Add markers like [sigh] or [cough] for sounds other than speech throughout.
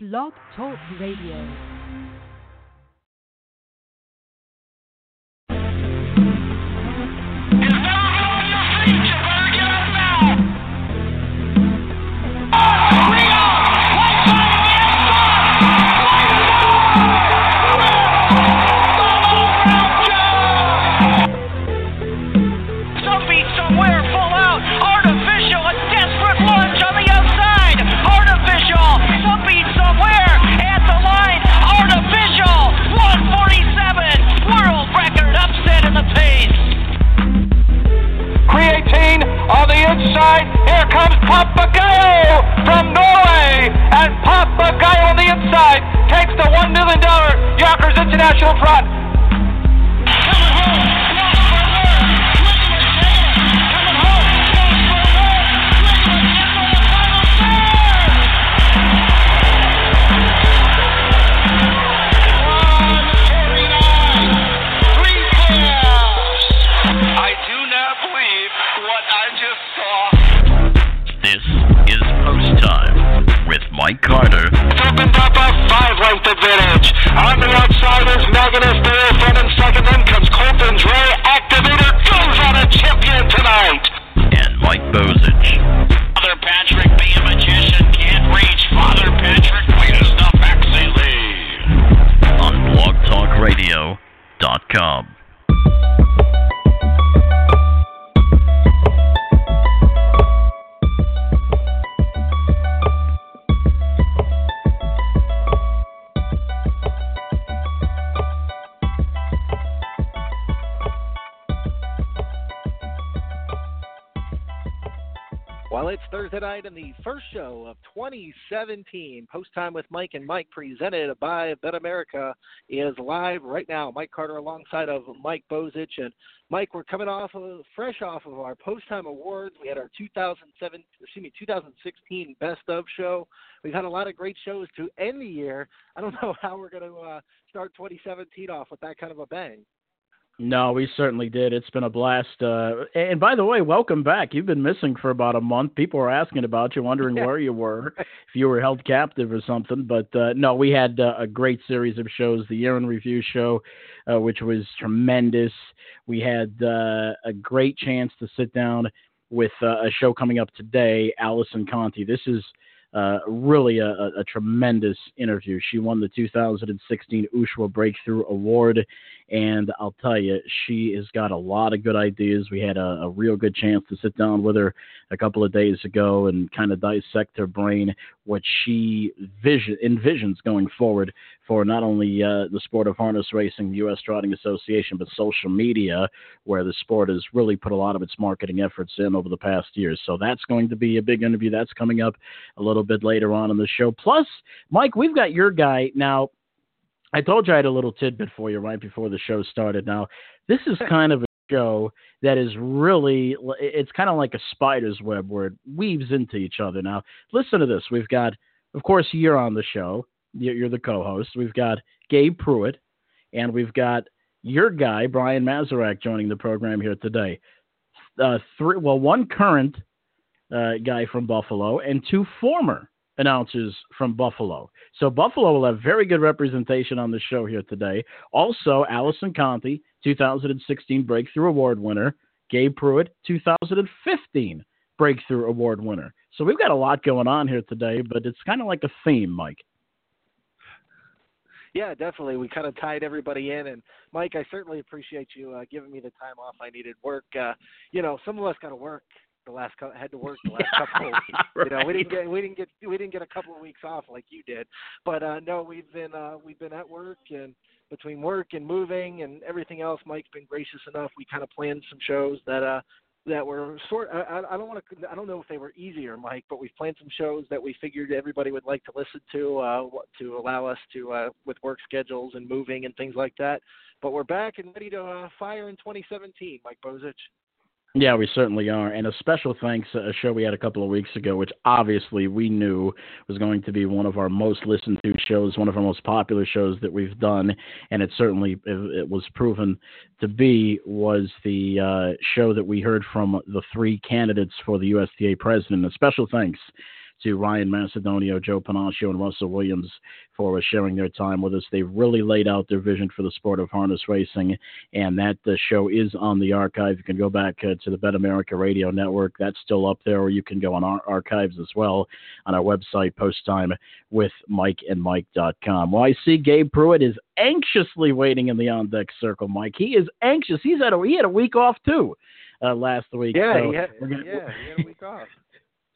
Blog Talk Radio. Papagayo from Norway. And Papagayo on the inside takes the $1 million Yonkers International front. On the outside is Magnus there, front and second. Then comes Colton Dre. Activator goes on a champion tonight. and Mike Bozich. Father Patrick, be a magician, can't reach. Father Patrick wins the Pepsi lead. on blogtalkradio.com. Thursday night and the first show of 2017. Post Time with Mike and Mike, presented by Bet America, is live right now. Mike Carter alongside of Mike Bozich. And Mike, we're coming off of, fresh off of our Post Time Awards. We had our 2007, excuse me, 2016 Best of show. We've had a lot of great shows to end the year. I don't [laughs] know how we're going to uh, start 2017 off with that kind of a bang. No, we certainly did. It's been a blast. Uh, and by the way, welcome back. You've been missing for about a month. People were asking about you, wondering Yeah. where you were, [laughs] if you were held captive or something. But uh, no, we had uh, a great series of shows. The Year in Review show, uh, which was tremendous. We had uh, a great chance to sit down with uh, a show coming up today, Allison Conte. This is uh, really a, a, a tremendous interview. She won the 2016 USHWA Breakthrough Award, and I'll tell you, she has got a lot of good ideas. We had a, a real good chance to sit down with her a couple of days ago and kind of dissect her brain, what she vision envisions going forward for not only uh, the sport of harness racing, the U.S. Trotting Association, but social media, where the sport has really put a lot of its marketing efforts in over the past years. So that's going to be a big interview. That's coming up a little bit later on in the show. Plus, Mike, we've got your guy now. I told you I had a little tidbit for you right before the show started. Now, this is kind of a show that is really it's kind of like a spider's web where it weaves into each other. Now, listen to this. We've got, of course, you're on the show. You're the co-host. We've got Gabe Prewitt, and we've got your guy Brian Mazurak joining the program here today. Uh, three, well, one current uh, guy from Buffalo and two former announcers from Buffalo. So Buffalo will have very good representation on the show here today. Also, Allison Conte, 2016 Breakthrough Award winner. Gabe Prewitt, 2015 Breakthrough Award winner. So we've got a lot going on here today, but it's kind of like a theme, Mike. Yeah, definitely. We kind of tied everybody in, and Mike, I certainly appreciate you uh, giving me the time off I needed. Work, uh, you know, some of us got to work the last cou- had to work the [laughs] last couple. Of weeks. You know, we didn't get we didn't get we didn't get a couple of weeks off like you did, but uh, no, we've been uh, we've been at work and between work and moving and everything else, Mike's been gracious enough. We kind of planned some shows that uh that were sort. I, I- I don't want to. I don't know if they were easier, Mike, but we've planned some shows that we figured everybody would like to listen to, uh, to allow us to uh, with work schedules and moving and things like that. But we're back and ready to uh, fire in 2017, Mike Bozich. Yeah, we certainly are. And a special thanks, a show we had a couple of weeks ago, which obviously we knew was going to be one of our most listened to shows, one of our most popular shows that we've done. And it certainly it, was proven to be, was the uh, show that we heard from the three candidates for the USTA president. A special thanks to Ryan Macedonio, Joe Panaccio, and Russell Williams for sharing their time with us. They've really laid out their vision for the sport of harness racing, and that uh, show is on the archive. You can go back uh, to the Bet America Radio Network. That's still up there, or you can go on our archives as well on our website, Post Time with Mike and Mike.com. Well, I see Gabe Prewitt is anxiously waiting in the on deck circle, Mike. He is anxious. He's had a, he had a week off too uh, last week. Yeah, so he had, gonna, yeah, he had a week off.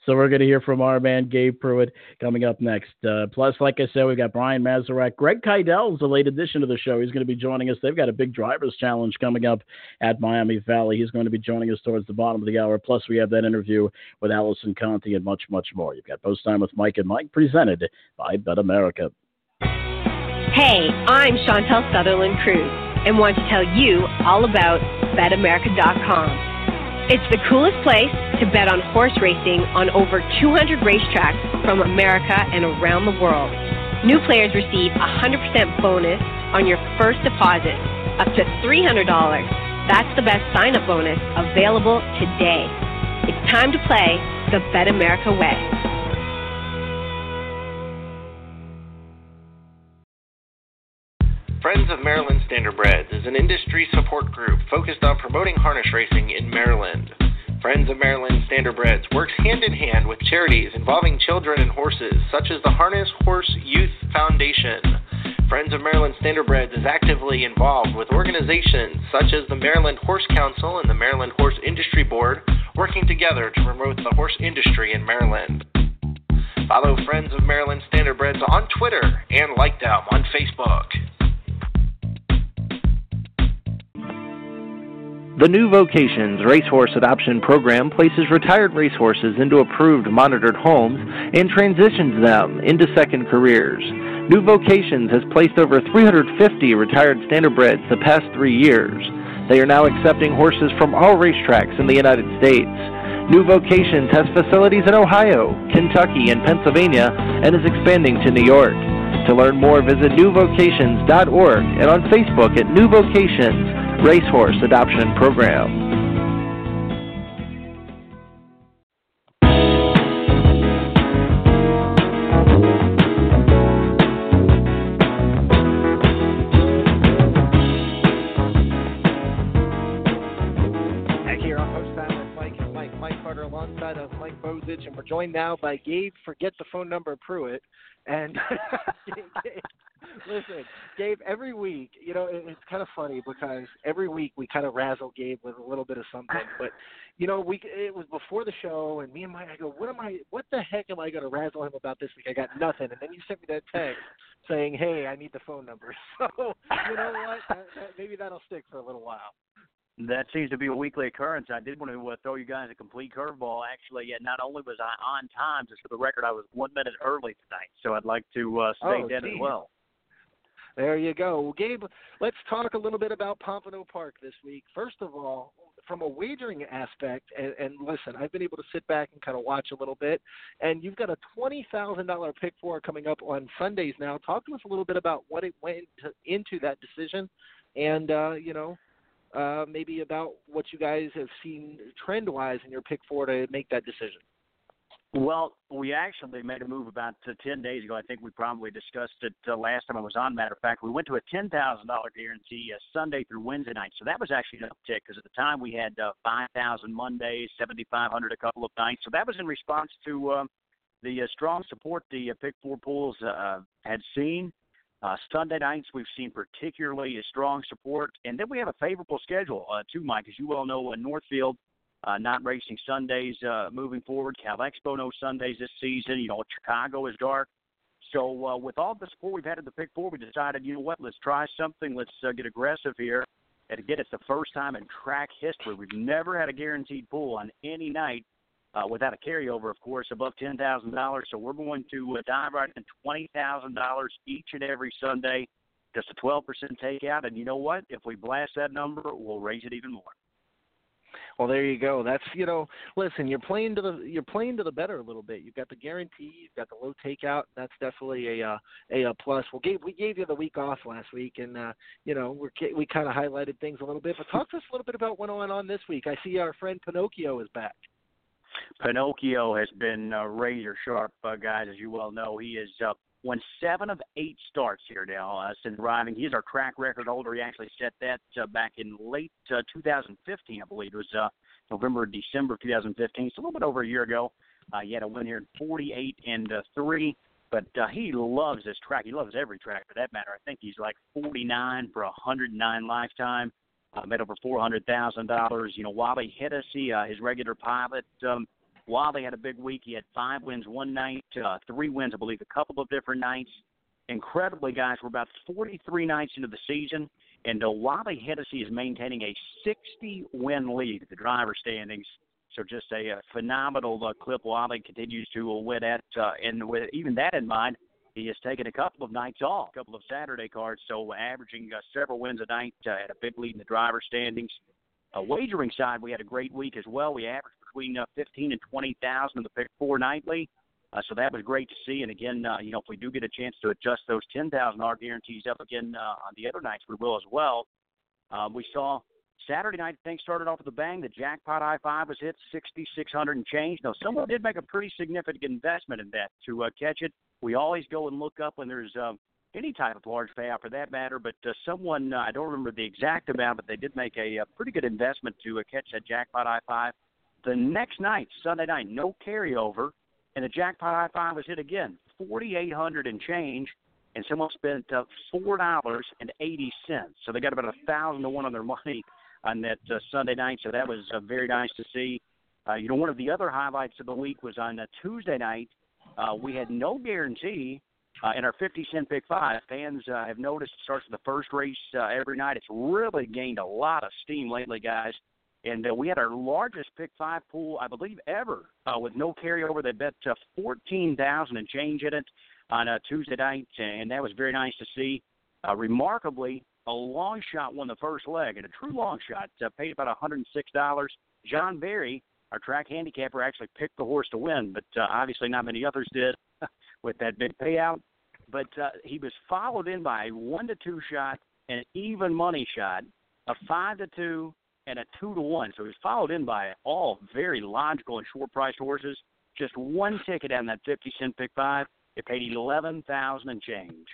So we're going to hear from our man Gabe Prewitt coming up next. Uh, plus, like I said, we've got Brian Mazurak. Greg Keidel is a late addition to the show. He's going to be joining us. They've got a big drivers challenge coming up at Miami Valley. He's going to be joining us towards the bottom of the hour. Plus, we have that interview with Allison Conte and much, much more. You've got Post Time with Mike and Mike presented by Bet America. Hey, I'm Chantal Sutherland Kruse and want to tell you all about BetAmerica.com. It's the coolest place to bet on horse racing on over 200 racetracks from America and around the world. New players receive a 100% bonus on your first deposit, up to $300. That's the best sign up bonus available today. It's time to play the Bet America way. Friends of Maryland Standardbreds is an industry support group focused on promoting harness racing in Maryland. Friends of Maryland Standardbreds works hand in hand with charities involving children and horses, such as the Harness Horse Youth Foundation. Friends of Maryland Standardbreds is actively involved with organizations such as the Maryland Horse Council and the Maryland Horse Industry Board, working together to promote the horse industry in Maryland. Follow Friends of Maryland Standardbreds on Twitter and like them on Facebook. The New Vocations Racehorse Adoption Program places retired racehorses into approved monitored homes and transitions them into second careers. New Vocations has placed over 350 retired standardbreds the past three years. They are now accepting horses from all racetracks in the United States. New Vocations has facilities in Ohio, Kentucky, and Pennsylvania and is expanding to New York. To learn more, visit newvocations.org and on Facebook at New Vocations Racehorse Adoption Program. Joined now by Gabe. Forget the phone number, Prewitt, and [laughs] listen, Gabe. Every week, you know, it, it's kind of funny because every week we kind of razzle Gabe with a little bit of something, [laughs] but you know, we it was before the show, and me and Mike, I go, what am I? What the heck am I going to razzle him about this week? I got nothing, and then you sent me that text saying, hey, I need the phone number. [laughs] So you know what? That, that, maybe that'll stick for a little while. That seems to be a weekly occurrence. I did want to uh, throw you guys a complete curveball. Actually, yeah, not only was I on time, just for the record, I was one minute early tonight. So I'd like to uh, state Oh, that geez. as well. There you go. Well, Gabe, let's talk a little bit about Pompano Park this week. First of all, from a wagering aspect, and, and listen, I've been able to sit back and kind of watch a little bit, and you've got a twenty thousand dollar pick four coming up on Sundays now. Talk to us a little bit about what it went to, into that decision, and uh, you know, uh, maybe about what you guys have seen trend wise in your pick four to make that decision. Well, we actually made a move about uh, 10 days ago. I think we probably discussed it uh, last time I was on. Matter of fact, we went to a $10,000 guarantee uh, Sunday through Wednesday night. So that was actually an uptick because at the time we had uh, 5,000 Mondays, 7,500 a couple of nights. So that was in response to uh, the uh, strong support the uh, Pick Four pools uh, had seen. Uh, Sunday nights, we've seen particularly a strong support. And then we have a favorable schedule, uh, too, Mike. As you well know, in Northfield, uh, not racing Sundays uh, moving forward. Cal Expo no Sundays this season. You know, Chicago is dark. So uh, with all the support we've had at the Pick Four, we decided, you know what, let's try something. Let's uh, get aggressive here. And again, it's the first time in track history we've never had a guaranteed pool on any night uh, without a carryover, of course, above ten thousand dollars. So we're going to uh, dive right in twenty thousand dollars each and every Sunday, just a twelve percent takeout. And you know what? If we blast that number, we'll raise it even more. Well, there you go. That's you know, listen, you're playing to the you're playing to the better a little bit. You've got the guarantee, you've got the low takeout. That's definitely a uh, a, uh plus. Well, gave, we gave you the week off last week, and uh, you know we're we kind of highlighted things a little bit. But talk to us a little bit about what went on this week. I see our friend Pinocchio is back. Pinocchio has been uh, razor sharp, uh, guys. As you well know, he has uh, won seven of eight starts here now uh, since arriving. He's our track record holder. He actually set that uh, back in late uh, 2015, I believe. It was uh, November, December 2015. It's a little bit over a year ago. Uh, he had a win here in 48 and uh, three. But uh, he loves this track. He loves every track for that matter. I think he's like 49 for 109 lifetime. Uh, made over four hundred thousand dollars. You know, Wally Hennessy, uh, his regular pilot, um, Wally had a big week. He had five wins one night, uh, three wins, I believe, a couple of different nights. Incredibly, guys, we're about 43 nights into the season, and uh, Wally Hennessy is maintaining a 60 win lead at the driver standings. So just a, a phenomenal uh, clip. Wally continues to uh, win at, uh, and with even that in mind, he has taken a couple of nights off, a couple of Saturday cards, so averaging uh, several wins a night uh, at a big lead in the driver standings. Uh, wagering side, we had a great week as well. We averaged between uh, 15 and 20,000 in the pick four nightly. Uh, so that was great to see. And again, uh, you know, if we do get a chance to adjust those ten thousand dollar guarantees up again uh, on the other nights, we will as well. Um, we saw Saturday night things started off with a bang. The jackpot I five was hit sixty six hundred and change. Now someone did make a pretty significant investment in that to uh, catch it. We always go and look up when there's uh, any type of large payout for that matter. But uh, someone uh, I don't remember the exact amount, but they did make a, a pretty good investment to uh, catch that jackpot I five. The next night, Sunday night, no carryover, and the jackpot I five was hit again, forty eight hundred and change, and someone spent uh, four dollars and eighty cents. So they got about a thousand to one on their [laughs] money on that uh, Sunday night. So that was uh, very nice to see. Uh, you know, one of the other highlights of the week was on a Tuesday night. Uh, we had no guarantee uh, in our 50 cent pick five. Fans uh, have noticed it starts with the first race uh, every night. It's really gained a lot of steam lately, guys. And uh, we had our largest pick five pool, I believe, ever uh, with no carryover. They bet uh, 14000 and change in it on a Tuesday night, and that was very nice to see. Uh, remarkably, a long shot won the first leg, and a true long shot uh, paid about $106. John Berry, our track handicapper, actually picked the horse to win, but uh, obviously not many others did [laughs] with that big payout. But uh, he was followed in by a one to two shot, an even money shot, a five to two, and a two to one. So he was followed in by all very logical and short priced horses. Just one ticket on that fifty cent pick five. It paid eleven thousand and change.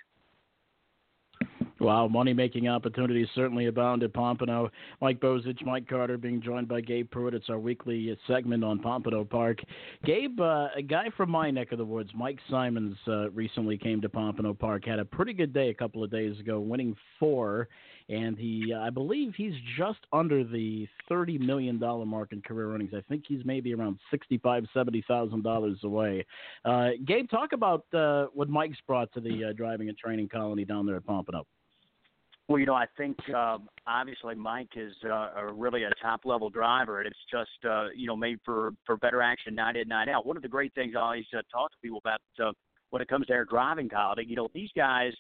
Wow, money making opportunities certainly abound at Pompano. Mike Bozich, Mike Carter being joined by Gabe Prewitt. It's our weekly segment on Pompano Park. Gabe, uh, a guy from my neck of the woods, Mike Simons, uh, recently came to Pompano Park. Had a pretty good day a couple of days ago, winning four and he uh, I believe he's just under the thirty million dollar mark in career earnings. I think he's maybe around sixty five, seventy thousand dollars away. Uh, Gabe, talk about uh, what Mike's brought to the uh, driving and training colony down there at Pompano. Well, you know, I think um, obviously Mike is uh, a really a top level driver, and it's just uh, you know made for for better action night in night out. One of the great things I always uh, talk to people about uh, when it comes to their driving colony, you know, these guys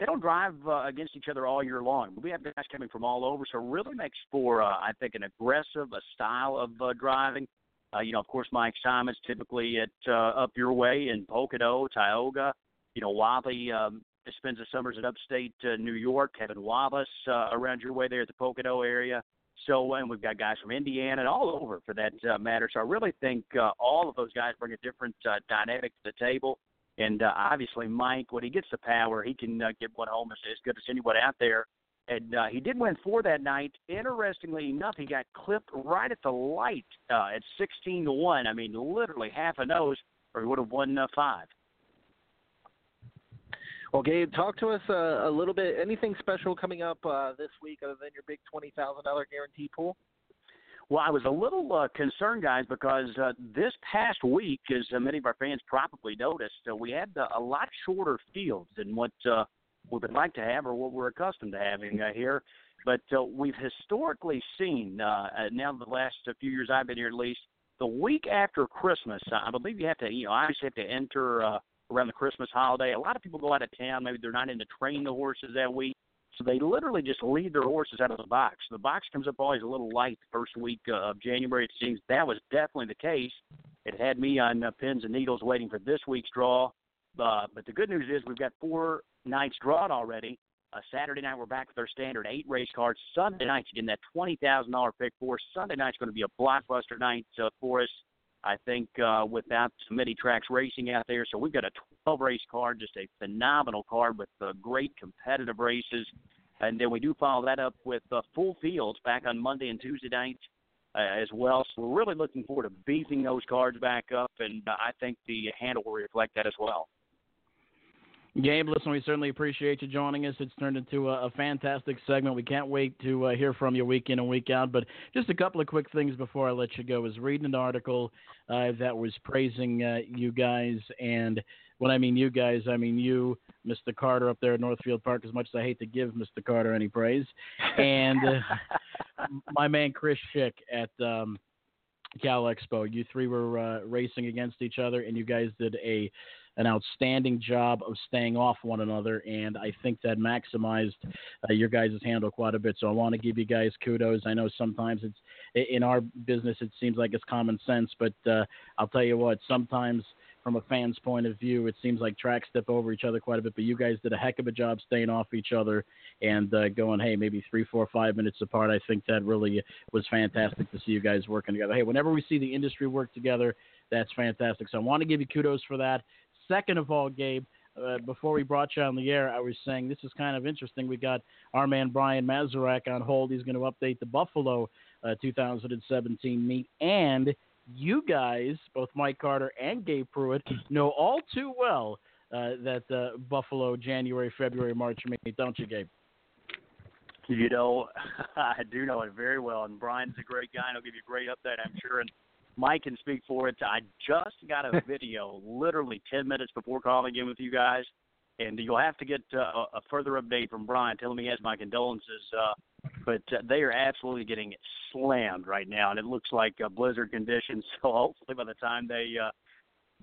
they don't drive uh, against each other all year long. We have guys coming from all over, so it really makes for uh, I think an aggressive a style of uh, driving. Uh, you know, of course, Mike Simons typically at uh, up your way in Pocono, Tioga. You know, Wally um, spends the summers at upstate uh, New York. Kevin Wallace uh, around your way there at the Pocono area. So, and we've got guys from Indiana and all over for that uh, matter. So, I really think uh, all of those guys bring a different uh, dynamic to the table. And uh, obviously, Mike, when he gets the power, he can uh, get one home as, as good as anyone out there. And uh, he did win four that night. Interestingly enough, he got clipped right at the light uh, at 16 to one. I mean, literally half a nose, or he would have won uh, five. Well, Gabe, talk to us uh, a little bit. Anything special coming up uh, this week other than your big twenty thousand dollar guarantee pool? Well, I was a little uh, concerned, guys, because uh, this past week, as uh, many of our fans probably noticed, uh, we had uh, a lot shorter fields than what uh, we would like to have or what we're accustomed to having uh, here. But uh, we've historically seen, uh, uh now the last few years I've been here at least, the week after Christmas, I believe you have to, you know, obviously have to enter uh, around the Christmas holiday. A lot of people go out of town. Maybe they're not into training the horses that week. So they literally just lead their horses out of the box. The box comes up always a little light the first week of January. It seems that was definitely the case. It had me on uh, pins and needles waiting for this week's draw. Uh, but the good news is we've got four nights drawn already. Uh, Saturday night we're back with our standard eight race cards. Sunday night's again that twenty thousand dollar pick four. Sunday night's going to be a blockbuster night uh, for us. I think uh, without so many tracks racing out there, so we've got a 12 race card, just a phenomenal card with uh, great competitive races, and then we do follow that up with uh, full fields back on Monday and Tuesday nights uh, as well. So we're really looking forward to beefing those cards back up, and uh, I think the handle will reflect that as well. Gabe, listen, we certainly appreciate you joining us. It's turned into a, a fantastic segment. We can't wait to uh, hear from you week in and week out. But just a couple of quick things before I let you go. Was reading an article uh, that was praising uh, you guys, and when I mean you guys, I mean you, Mr. Carter, up there at Northfield Park. As much as I hate to give Mr. Carter any praise, and uh, [laughs] my man Chris Schick at um, Cal Expo. You three were uh, racing against each other, and you guys did a an outstanding job of staying off one another, and I think that maximized uh, your guys' handle quite a bit. So I want to give you guys kudos. I know sometimes it's in our business it seems like it's common sense, but uh, I'll tell you what, sometimes from a fan's point of view, it seems like tracks step over each other quite a bit. But you guys did a heck of a job staying off each other and uh, going, hey, maybe three, four, five minutes apart. I think that really was fantastic to see you guys working together. Hey, whenever we see the industry work together, that's fantastic. So I want to give you kudos for that. Second of all, Gabe, uh, before we brought you on the air, I was saying this is kind of interesting. We got our man Brian Mazurak on hold. He's going to update the Buffalo uh, 2017 meet. And you guys, both Mike Carter and Gabe Prewitt, know all too well uh, that uh, Buffalo January, February, March meet, don't you, Gabe? You know, [laughs] I do know it very well, and Brian's a great guy, and he'll give you a great update, I'm sure. And Mike can speak for it. I just got a [laughs] video literally 10 minutes before calling in with you guys, and you'll have to get uh, a further update from Brian telling me he has my condolences. Uh, but uh, they are absolutely getting slammed right now, and it looks like uh, blizzard conditions. [laughs] So hopefully, by the time they uh,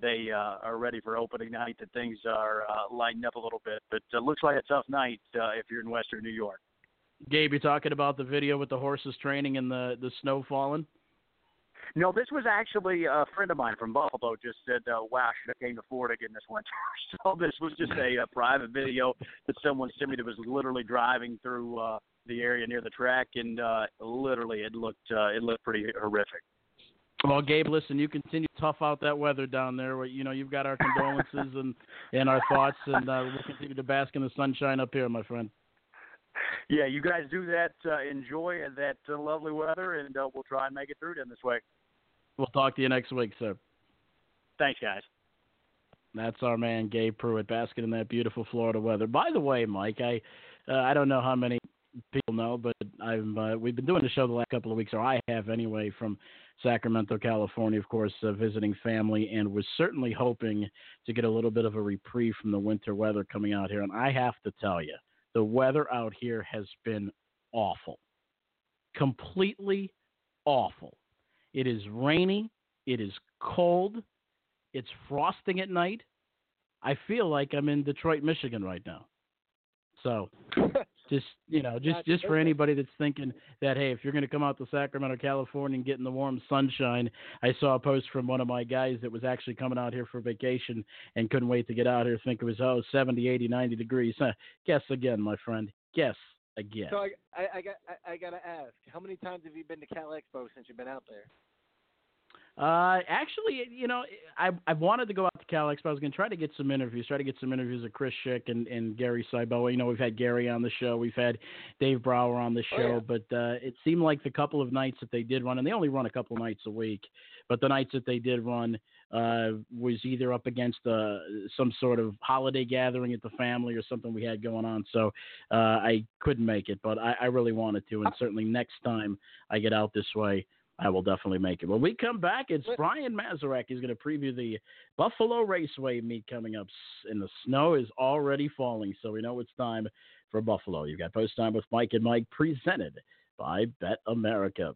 they uh, are ready for opening night, that things are uh, lighting up a little bit. But it uh, looks like a tough night uh, if you're in Western New York. Gabe, you're talking about the video with the horses training and the the snow falling. No, this was actually a friend of mine from Buffalo. Just said, uh, "Wow, I should have came to Florida again this winter." [laughs] So this was just a, a private video that someone sent me that was literally driving through uh, the area near the track, and uh, literally it looked uh, it looked pretty horrific. Well, Gabe, listen, you continue to tough out that weather down there. You know, you've got our condolences and and our thoughts, and uh, we'll continue to bask in the sunshine up here, my friend. Yeah, you guys do that. Uh, enjoy that uh, lovely weather, and uh, we'll try and make it through then this way. We'll talk to you next week, sir. Thanks, guys. That's our man Gabe Prewitt basking in that beautiful Florida weather. By the way, Mike, I uh, I don't know how many people know, but I'm uh, we've been doing the show the last couple of weeks, or I have anyway, from Sacramento, California, of course, uh, visiting family, and was certainly hoping to get a little bit of a reprieve from the winter weather coming out here. And I have to tell you, the weather out here has been awful, completely awful. It is rainy. It is cold. It's frosting at night. I feel like I'm in Detroit, Michigan right now. So, [laughs] just you know, just just for anybody that's thinking that hey, if you're going to come out to Sacramento, California, and get in the warm sunshine, I saw a post from one of my guys that was actually coming out here for vacation and couldn't wait to get out here. Think it was oh 70, 80, 90 degrees. Huh. Guess again, my friend. Guess again. So I, I, I got I, I got to ask, how many times have you been to Cal Expo since you've been out there? Uh, actually, you know, I I wanted to go out to Cal but I was going to try to get some interviews, try to get some interviews with Chris Schick and, and Gary Cyboa. You know, we've had Gary on the show, we've had Dave Brower on the show, oh, yeah. but uh, it seemed like the couple of nights that they did run, and they only run a couple nights a week, but the nights that they did run uh, was either up against uh, some sort of holiday gathering at the family or something we had going on. So uh, I couldn't make it, but I, I really wanted to, and certainly next time I get out this way. I will definitely make it. When we come back, it's Brian Mazurak. He's going to preview the Buffalo Raceway meet coming up, and the snow is already falling, so we know it's time for Buffalo. You've got Post Time with Mike and Mike, presented by Bet America.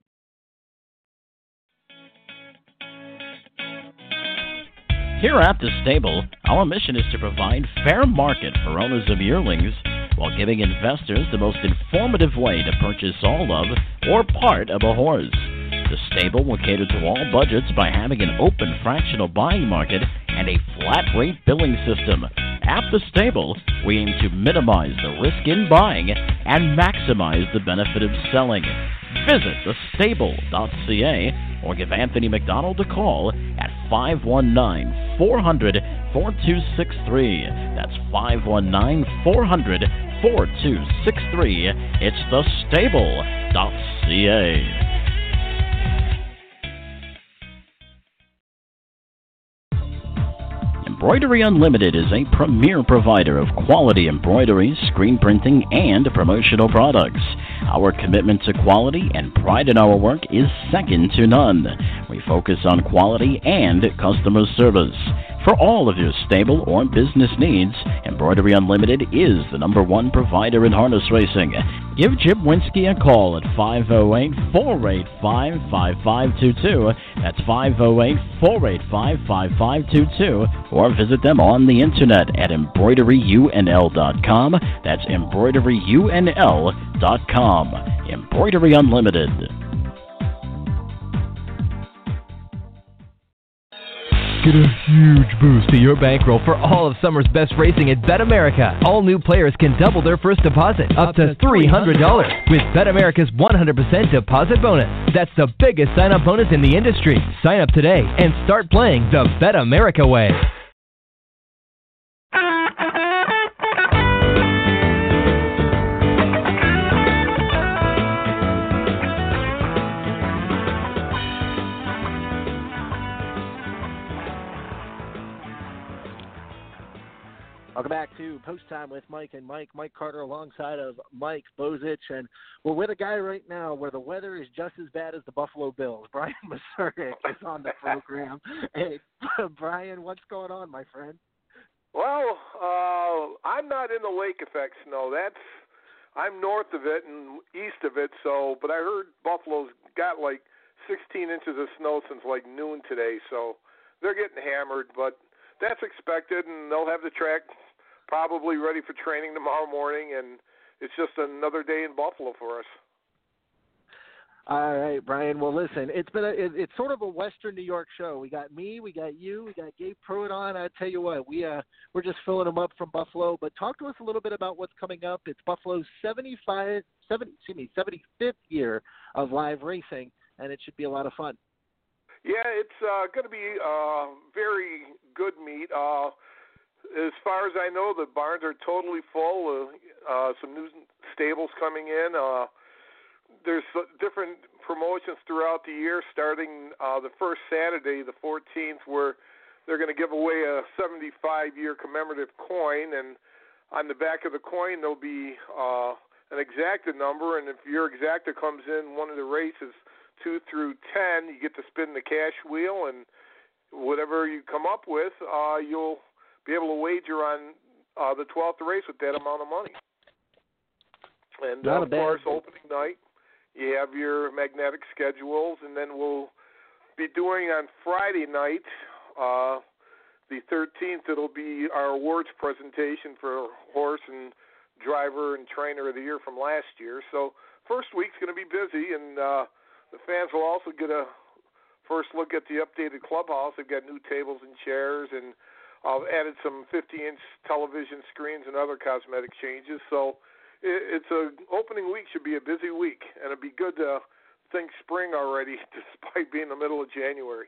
Here at the stable, our mission is to provide fair market for owners of yearlings while giving investors the most informative way to purchase all of or part of a horse. The stable will cater to all budgets by having an open fractional buying market and a flat rate billing system. At the stable, we aim to minimize the risk in buying and maximize the benefit of selling. Visit thestable.ca or give Anthony McDonald a call at 519 400 4263. That's 519 400 4263. It's thestable.ca. Embroidery Unlimited is a premier provider of quality embroidery, screen printing, and promotional products. Our commitment to quality and pride in our work is second to none. We focus on quality and customer service. For all of your stable or business needs, Embroidery Unlimited is the number one provider in harness racing. Give Jim Winsky a call at 508 485 5522. That's 508 485 5522. Or visit them on the internet at embroideryunl.com. That's embroideryunl.com. Embroidery Unlimited. Get a huge boost to your bankroll for all of summer's best racing at Bet America. All new players can double their first deposit up to $300 with Bet America's 100% deposit bonus. That's the biggest sign up bonus in the industry. Sign up today and start playing the Bet America way. Welcome back to Post Time with Mike and Mike. Mike Carter alongside of Mike Bozich. And we're with a guy right now where the weather is just as bad as the Buffalo Bills. [laughs] Brian Mazurak is on the program. hey, [laughs] Brian, what's going on, my friend? Well, uh, I'm not in the lake effect snow. That's I'm north of it and east of it. So, but I heard Buffalo's got like 16 inches of snow since like noon today. So they're getting hammered, but that's expected, and they'll have the track probably ready for training tomorrow morning, and it's just another day in Buffalo for us. All right, Brian. Well, listen, it's been a, it, it's sort of a Western New York show. We got me, we got you, we got Gabe Prewitt on. I tell you what, we uh we're just filling them up from Buffalo. But talk to us a little bit about what's coming up. It's Buffalo's 75, 70, excuse me, 75th year of live racing, and it should be a lot of fun. Yeah, it's uh, going to be a very good meet. Uh, as far as I know, the barns are totally full. Uh, some new stables coming in. Uh, there's different promotions throughout the year, starting uh, the first Saturday, the 14th, where they're going to give away a 75-year commemorative coin, and on the back of the coin there'll be uh, an exacta number, and if your exacta comes in one of the races two through ten, you get to spin the cash wheel, and whatever you come up with, uh, you'll be able to wager on uh, the 12th race with that amount of money. And uh, of course, opening night, you have your magnetic schedules, and then we'll be doing on Friday night, uh, the 13th. It'll be our awards presentation for horse and driver and trainer of the year from last year. So first week's going to be busy, and uh, the fans will also get a first look at the updated clubhouse. They've got new tables and chairs, and I've added some 50-inch television screens and other cosmetic changes. So it, it's a opening week should be a busy week, and it'd be good to think spring already, [laughs] despite being the middle of January.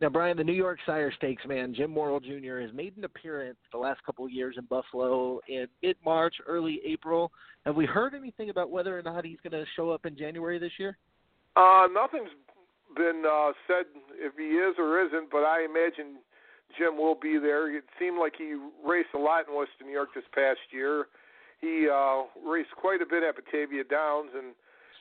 Now, Brian, the New York Sire Stakes man, Jim Morrill Jr., has made an appearance the last couple of years in Buffalo in mid March, early April. Have we heard anything about whether or not he's going to show up in January this year? Uh, nothing's been uh, said if he is or isn't, but I imagine Jim will be there. It seemed like he raced a lot in Western New York this past year. He uh, raced quite a bit at Batavia Downs and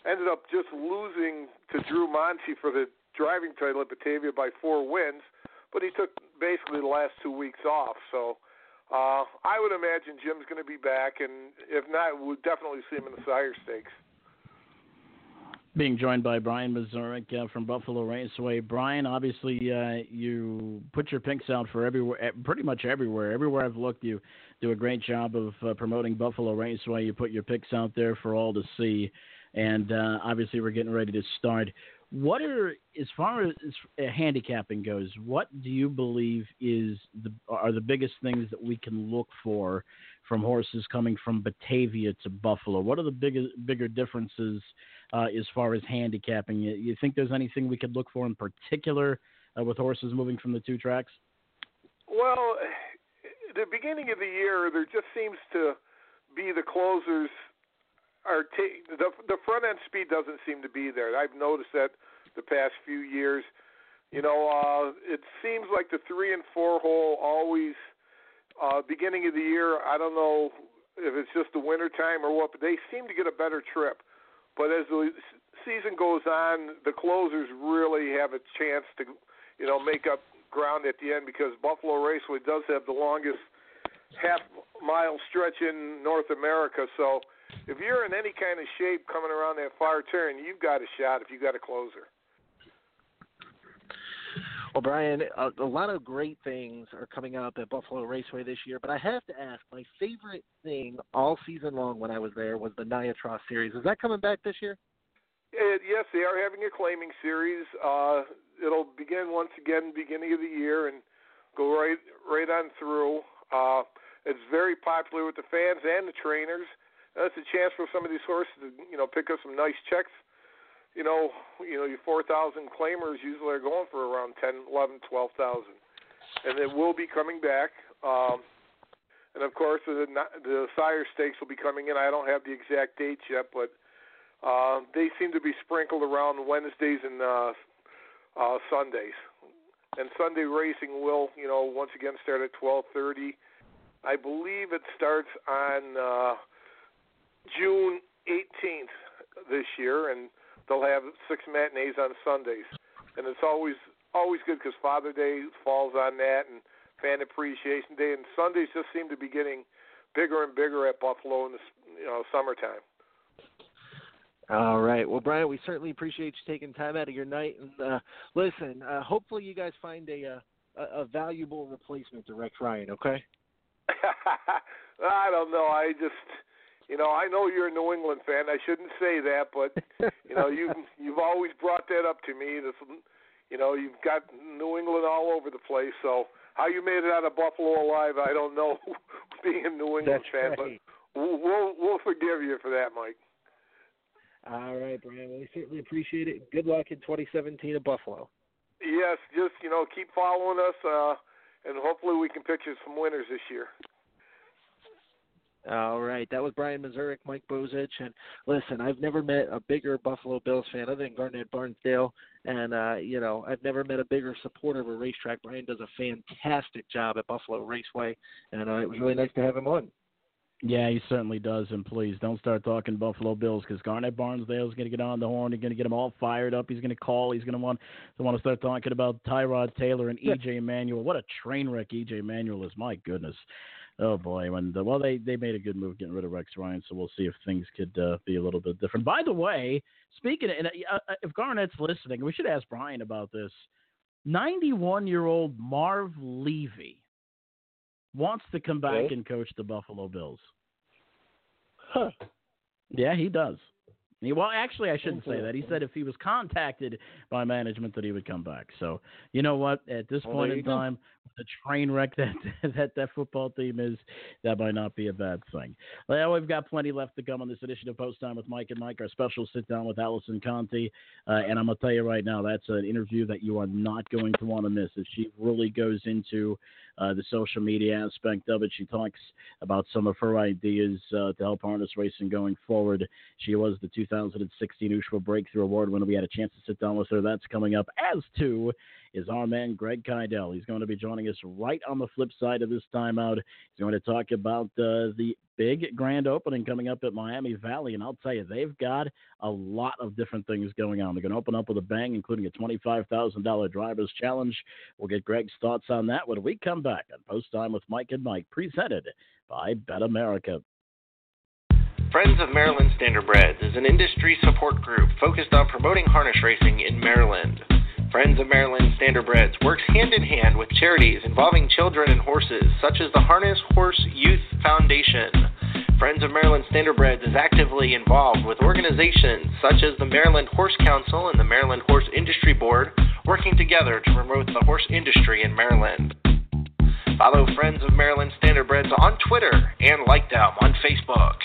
ended up just losing to Drew Monti for the driving title at Batavia by four wins, but he took basically the last two weeks off. So uh, I would imagine Jim's going to be back, and if not, we'll definitely see him in the Sire Stakes. Being joined by Brian Mazurak uh, from Buffalo Raceway. Brian, obviously, uh, you put your picks out for everywhere, eh, pretty much everywhere. Everywhere I've looked, you do a great job of uh, promoting Buffalo Raceway. You put your picks out there for all to see, and uh, obviously, we're getting ready to start. What are, as far as handicapping goes, what do you believe is the are the biggest things that we can look for from horses coming from Batavia to Buffalo? What are the bigger bigger differences uh, as far as handicapping? You, you think there's anything we could look for in particular uh, with horses moving from the two tracks? Well, the beginning of the year, there just seems to be the closers are ta- the the front end speed doesn't seem to be there. I've noticed that the past few years. You know, uh, it seems like the three and four hole always uh, beginning of the year. I don't know if it's just the winter time or what, but they seem to get a better trip. But as the season goes on, the closers really have a chance to, you know, make up ground at the end because Buffalo Raceway does have the longest half mile stretch in North America. So if you're in any kind of shape coming around that far turn, you've got a shot if you got a closer. Well, Brian, a, a lot of great things are coming up at Buffalo Raceway this year, but I have to ask, my favorite thing all season long when I was there was the Niatross series. Is that coming back this year? Uh, yes, they are having a claiming series. Uh, it'll begin once again beginning of the year and go right right on through. Uh, it's very popular with the fans and the trainers. It's a chance for some of these horses to you know pick up some nice checks you know, you know, your 4,000 claimers usually are going for around 10, 11, 12,000. And it will be coming back. Um, and of course, the, the sire stakes will be coming in. I don't have the exact dates yet, but uh, they seem to be sprinkled around Wednesdays and uh, uh, Sundays. And Sunday racing will, you know, once again start at 12:30. I believe it starts on uh, June 18th this year, and they'll have six matinees on Sundays, and it's always always good because Father Day falls on that, and Fan Appreciation Day, and Sundays just seem to be getting bigger and bigger at Buffalo in the you know summertime. All right. Well, Brian, we certainly appreciate you taking time out of your night. And uh, listen, uh, hopefully you guys find a, uh, a a valuable replacement to Rex Ryan. Okay. [laughs] I don't know. I just you know, I know you're a New England fan. I shouldn't say that, but you know, you [laughs] you've always brought that up to me. This, you know, you've got New England all over the place. So how you made it out of Buffalo alive, I don't know. [laughs] being a New England That's fan, right. but we'll, we'll forgive you for that, Mike. All right, Brian. Well, we certainly appreciate it. Good luck in 2017 at Buffalo. Yes, just you know, keep following us, uh, and hopefully we can picture some winners this year. All right, that was Brian Mazurak, Mike Bozich, and listen, I've never met a bigger Buffalo Bills fan other than Garnett Barnsdale, and uh, you know, I've never met a bigger supporter of a racetrack. Brian does a fantastic job at Buffalo Raceway, and uh, it was really nice to have him on. Yeah, he certainly does. And please don't start talking Buffalo Bills because Garnett Barnsdale is going to get on the horn. He's going to get them all fired up. He's going to call. He's going to want to want to start talking about Tyrod Taylor and EJ Manuel. What a train wreck EJ Manuel is! My goodness. Oh boy, when the, well they they made a good move getting rid of Rex Ryan, so we'll see if things could uh, be a little bit different. By the way, speaking of, and, uh, uh if Garnett's listening, we should ask Brian about this. Ninety-one-year-old Marv Levy wants to come back Okay. and coach the Buffalo Bills. Huh. Yeah, he does. He, well, actually, I shouldn't say that. He said if he was contacted by management that he would come back. So, you know what? At this Well, point in time, the train wreck that [laughs] that that football team is, that might not be a bad thing. Well, we've got plenty left to come on this edition of Post Time with Mike and Mike. Our special sit down with Allison Conte, uh, and I'm gonna tell you right now, that's an interview that you are not going to want to miss. If she really goes into uh, the social media aspect of it, she talks about some of her ideas uh, to help harness racing going forward. She was the 2016 USHWA Breakthrough Award winner. We had a chance to sit down with her. That's coming up. As too is our man Greg Keidel. He's going to be joining us right on the flip side of this timeout. He's going to talk about uh, the big grand opening coming up at Miami Valley, and I'll tell you, they've got a lot of different things going on. They're going to open up with a bang, including a $25,000 driver's challenge. We'll get Greg's thoughts on that when we come back on Post Time with Mike and Mike, presented by Bet America. Friends of Maryland Standardbreds is an industry support group focused on promoting harness racing in Maryland. Friends of Maryland Standardbreds works hand in hand with charities involving children and horses, such as the Harness Horse Youth Foundation. Friends of Maryland Standardbreds is actively involved with organizations such as the Maryland Horse Council and the Maryland Horse Industry Board, working together to promote the horse industry in Maryland. Follow Friends of Maryland Standardbreds on Twitter and like them on Facebook.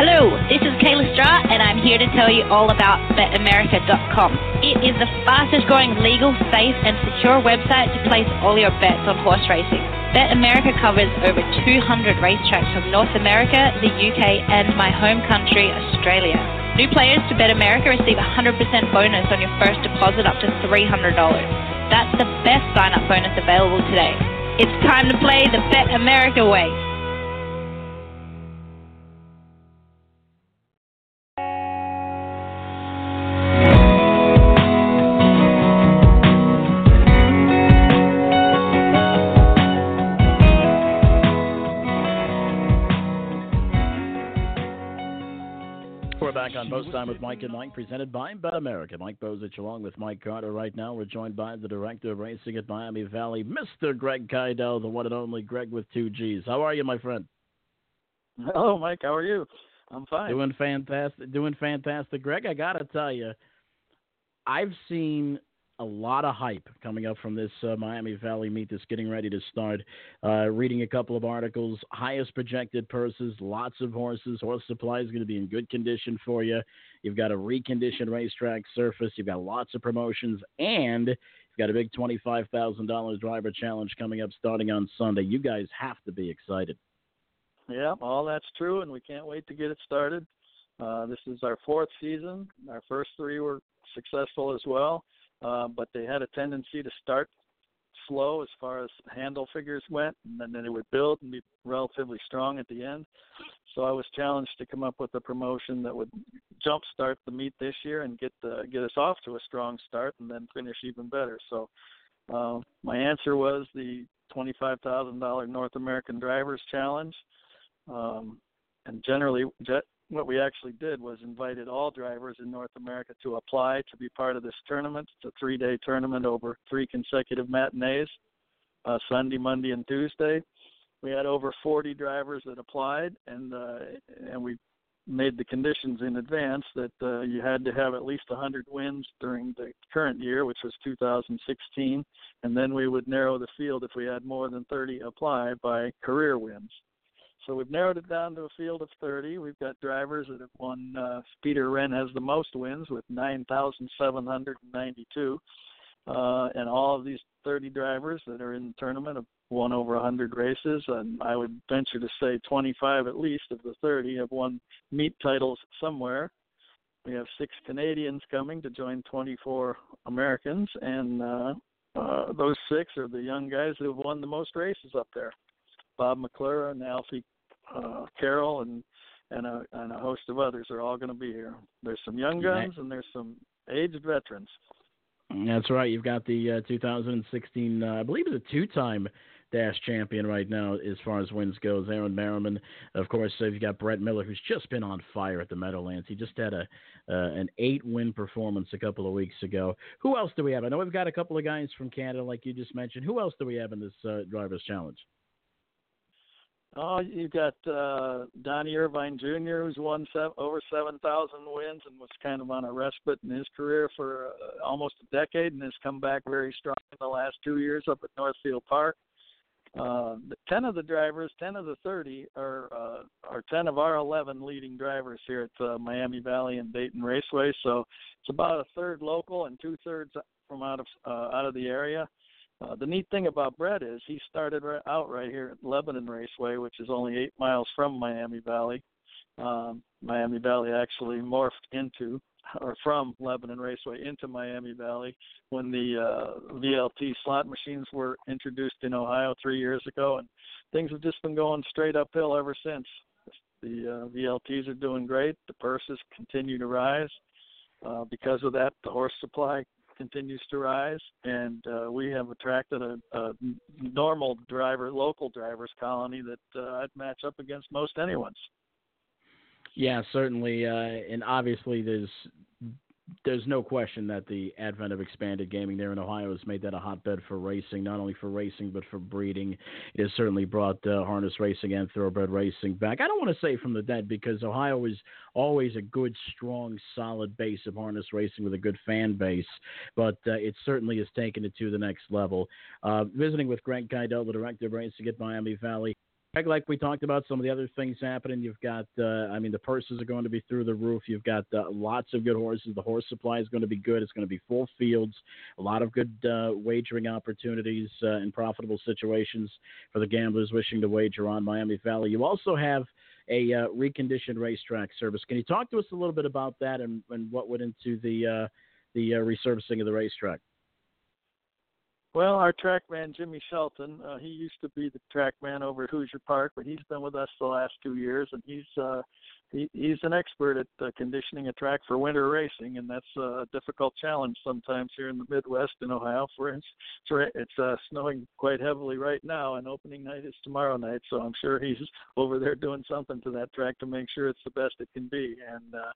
Hello, this is Kayla Stra, and I'm here to tell you all about BetAmerica.com. It is the fastest growing legal, safe, and secure website to place all your bets on horse racing. BetAmerica covers over 200 racetracks from North America, the UK, and my home country, Australia. New players to BetAmerica receive a 100% bonus on your first deposit up to $300. That's the best sign up bonus available today. It's time to play the BetAmerica way. Time with Mike and Mike, presented by Bet America. Mike Bozich along with Mike Carter right now. We're joined by the director of racing at Miami Valley, Mr. Greg Keidel, the one and only Greg with two G's. How are you, my friend? Hello, Mike. How are you? I'm fine. Doing fantastic. Doing fantastic, Greg. I gotta tell you, I've seen a lot of hype coming up from this uh, Miami Valley meet that's getting ready to start. Uh, reading a couple of articles, highest projected purses, lots of horses. Horse supply is going to be in good condition for you. You've got a reconditioned racetrack surface. You've got lots of promotions, and you've got a big twenty-five thousand dollars driver challenge coming up starting on Sunday. You guys have to be excited. Yeah, all that's true, and we can't wait to get it started. Uh, this is our fourth season. Our first three were successful as well, uh, but they had a tendency to start slow as far as handle figures went, and then they would build and be relatively strong at the end. So I was challenged to come up with a promotion that would jumpstart the meet this year and get the, get us off to a strong start, and then finish even better. So uh, my answer was the twenty-five thousand dollar North American Drivers Challenge. Um, and generally, what we actually did was invited all drivers in North America to apply to be part of this tournament. It's a three-day tournament over three consecutive matinees, uh, Sunday, Monday, and Tuesday. We had over 40 drivers that applied, and uh, and we made the conditions in advance that uh, you had to have at least 100 wins during the current year, which was 2016, and then we would narrow the field if we had more than 30 apply by career wins. So we've narrowed it down to a field of 30. We've got drivers that have won. Uh, Peter Wrenn has the most wins with 9,792. Uh, and all of these 30 drivers that are in the tournament have won over 100 races. And I would venture to say 25 at least of the 30 have won meet titles somewhere. We have six Canadians coming to join 24 Americans. And uh, uh, those six are the young guys who have won the most races up there. Bob McClure and Alfie uh, Carroll and and a and a host of others are all going to be here. There's some young guns and there's some aged veterans. That's right. You've got the uh, 2016, uh, I believe, it's a two-time dash champion right now as far as wins goes. Aaron Merriman, of course. So you've got Brett Miller, who's just been on fire at the Meadowlands. He just had a uh, an eight-win performance a couple of weeks ago. Who else do we have? I know we've got a couple of guys from Canada, like you just mentioned. Who else do we have in this uh, drivers' challenge? Oh, you've got uh, Donnie Irvine Jr., who's won seven, over 7,000 wins and was kind of on a respite in his career for uh, almost a decade and has come back very strong in the last two years up at Northfield Park. Uh, 10 of the drivers, 10 of the 30 are uh, are 10 of our 11 leading drivers here at uh, Miami Valley and Dayton Raceway. So it's about a third local and two thirds from out of uh, out of the area. Uh, the neat thing about Brett is he started right out right here at Lebanon Raceway, which is only eight miles from Miami Valley. Um, Miami Valley actually morphed into or from Lebanon Raceway into Miami Valley when the uh, VLT slot machines were introduced in Ohio three years ago, and things have just been going straight uphill ever since. The uh, VLTs are doing great. The purses continue to rise. Uh, because of that, the horse supply continues to rise, and uh, we have attracted a, a normal driver, local drivers colony that uh, I'd match up against most anyone's. Yeah, certainly, uh, and obviously there's there's no question that the advent of expanded gaming there in Ohio has made that a hotbed for racing, not only for racing but for breeding. It has certainly brought uh, harness racing and thoroughbred racing back. I don't want to say from the dead because Ohio was always a good, strong, solid base of harness racing with a good fan base, but uh, it certainly has taken it to the next level. Uh, visiting with Greg Keidel, the director of racing at Miami Valley. Like we talked about, some of the other things happening. You've got, uh, I mean, the purses are going to be through the roof. You've got uh, lots of good horses. The horse supply is going to be good. It's going to be full fields. A lot of good uh, wagering opportunities uh, and profitable situations for the gamblers wishing to wager on Miami Valley. You also have a uh, reconditioned racetrack service. Can you talk to us a little bit about that and, and what went into the uh, the resurfacing of the racetrack? Well, our track man Jimmy Shelton, uh, he used to be the track man over at Hoosier Park, but he's been with us the last two years, and he's uh, he, he's an expert at uh, conditioning a track for winter racing, and that's a difficult challenge sometimes here in the Midwest in Ohio. For instance, it's uh, snowing quite heavily right now, and opening night is tomorrow night, so I'm sure he's over there doing something to that track to make sure it's the best it can be, and. uh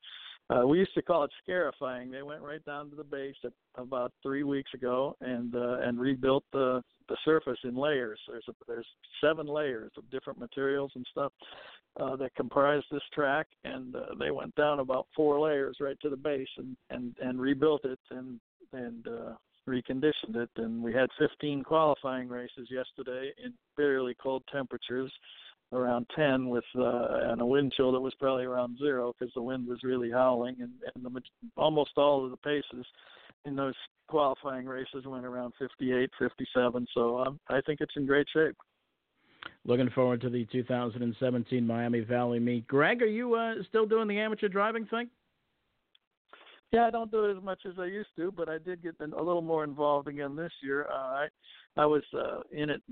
uh, we used to call it scarifying. They went right down to the base at, about three weeks ago and uh, and rebuilt the the surface in layers. There's a, there's seven layers of different materials and stuff uh, that comprise this track, and uh, they went down about four layers right to the base and and and rebuilt it and and uh, reconditioned it. And we had 15 qualifying races yesterday in bitterly cold temperatures around 10 with uh, and a wind chill that was probably around zero because the wind was really howling and, and the, almost all of the paces in those qualifying races went around 58 57 so um, i think it's in great shape. Looking forward to the 2017 miami valley meet. Greg are you uh, still doing the amateur driving thing? Yeah, I don't do it as much as I used to, but I did get a little more involved again this year. Uh, I I was uh, in it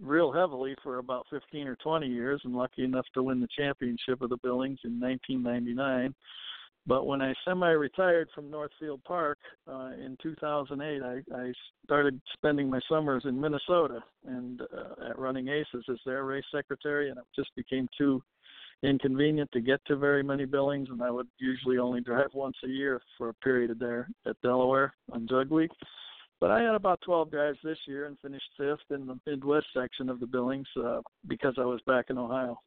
real heavily for about 15 or 20 years and lucky enough to win the championship of the Billings in 1999. But when I semi-retired from Northfield Park uh, in 2008, I, I started spending my summers in Minnesota and uh, at Running Aces as their race secretary, and it just became too inconvenient to get to very many Billings, and I would usually only drive once a year for a period there at Delaware on Jug Week. But I had about 12 guys this year and finished fifth in the Midwest section of the Billings uh, because I was back in Ohio.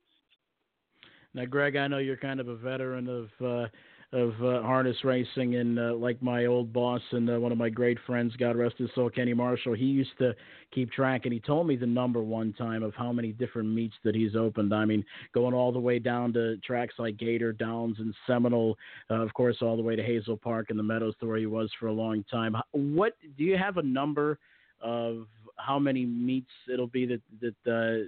Now, Greg, I know you're kind of a veteran of uh, of uh, harness racing, and uh, like my old boss and uh, one of my great friends, God rest his soul, Kenny Marshall, he used to keep track, and he told me the number one time of how many different meets that he's opened. I mean, going all the way down to tracks like Gator Downs and Seminole, uh, of course, all the way to Hazel Park and the Meadows, where he was for a long time. What do you have a number of how many meets it'll be that that uh,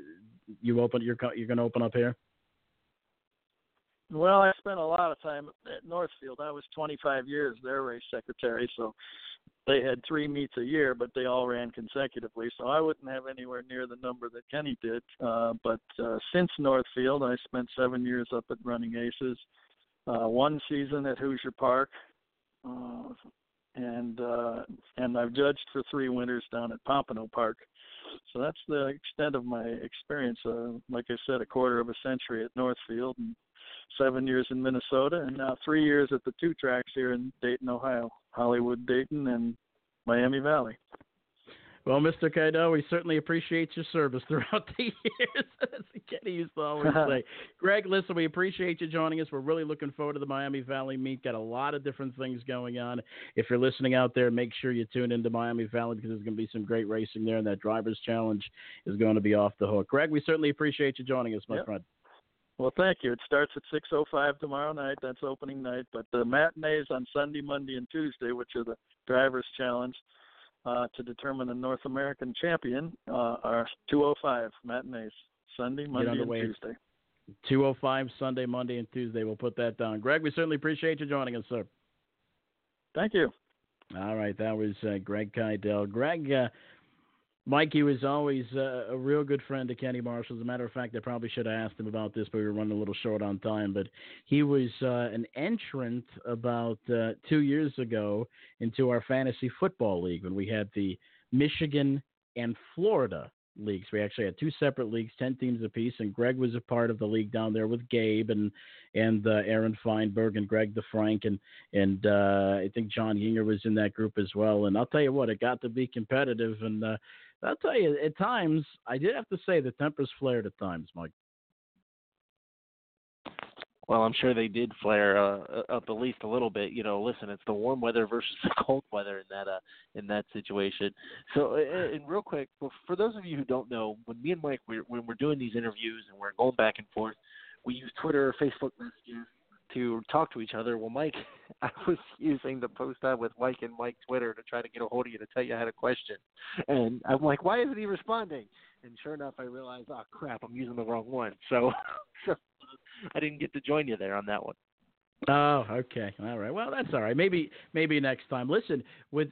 you open you're you're going to open up here? Well, I spent a lot of time at Northfield. I was 25 years their race secretary, so they had three meets a year, but they all ran consecutively. So I wouldn't have anywhere near the number that Kenny did. Uh, but uh, since Northfield, I spent seven years up at Running Aces, uh, one season at Hoosier Park, uh, and uh, and I've judged for three winters down at Pompano Park. So that's the extent of my experience. Uh, like I said, a quarter of a century at Northfield, and seven years in Minnesota, and now three years at the two tracks here in Dayton, Ohio, Hollywood, Dayton, and Miami Valley. Well, Mr. Keidel, we certainly appreciate your service [laughs] throughout the years, as Kenny used to always [laughs] say. Greg, listen, we appreciate you joining us. We're really looking forward to the Miami Valley meet. Got a lot of different things going on. If you're listening out there, make sure you tune into Miami Valley because there's going to be some great racing there, and that driver's challenge is going to be off the hook. Greg, we certainly appreciate you joining us, my yep. friend. Well, thank you. It starts at 6:05 tomorrow night. That's opening night. But the matinees on Sunday, Monday, and Tuesday, which are the drivers' challenge uh, to determine the North American champion, uh, are 2:05 matinees. Sunday, Monday, and Tuesday. 2:05 Sunday, Monday, and Tuesday. We'll put that down. Greg, we certainly appreciate you joining us, sir. Thank you. All right, that was uh, Greg Keidel. Greg uh, Mikey was always uh, a real good friend to Kenny Marshall. As a matter of fact, I probably should have asked him about this, but we were running a little short on time. But he was uh, an entrant about uh, two years ago into our fantasy football league when we had the Michigan and Florida leagues. We actually had two separate leagues, ten teams apiece, and Greg was a part of the league down there with Gabe and and uh, Aaron Feinberg and Greg DeFrank and and uh, I think John Yinger was in that group as well. And I'll tell you what, it got to be competitive, and uh, I'll tell you, at times I did have to say the tempers flared at times, Mike. Well, I'm sure they did flare uh, up at least a little bit. You know, listen, it's the warm weather versus [laughs] the cold weather in that uh, in that situation. So, and real quick, for those of you who don't know, when me and Mike, we're, when we're doing these interviews and we're going back and forth, we use Twitter Facebook messages to talk to each other. Well, Mike, [laughs] I was using the post up with Mike and Mike Twitter to try to get a hold of you to tell you I had a question, and I'm like, why isn't he responding? And sure enough, I realized, oh crap, I'm using the wrong one. So, [laughs] so I didn't get to join you there on that one. Oh, okay. All right. Well, that's all right. Maybe maybe next time. Listen, with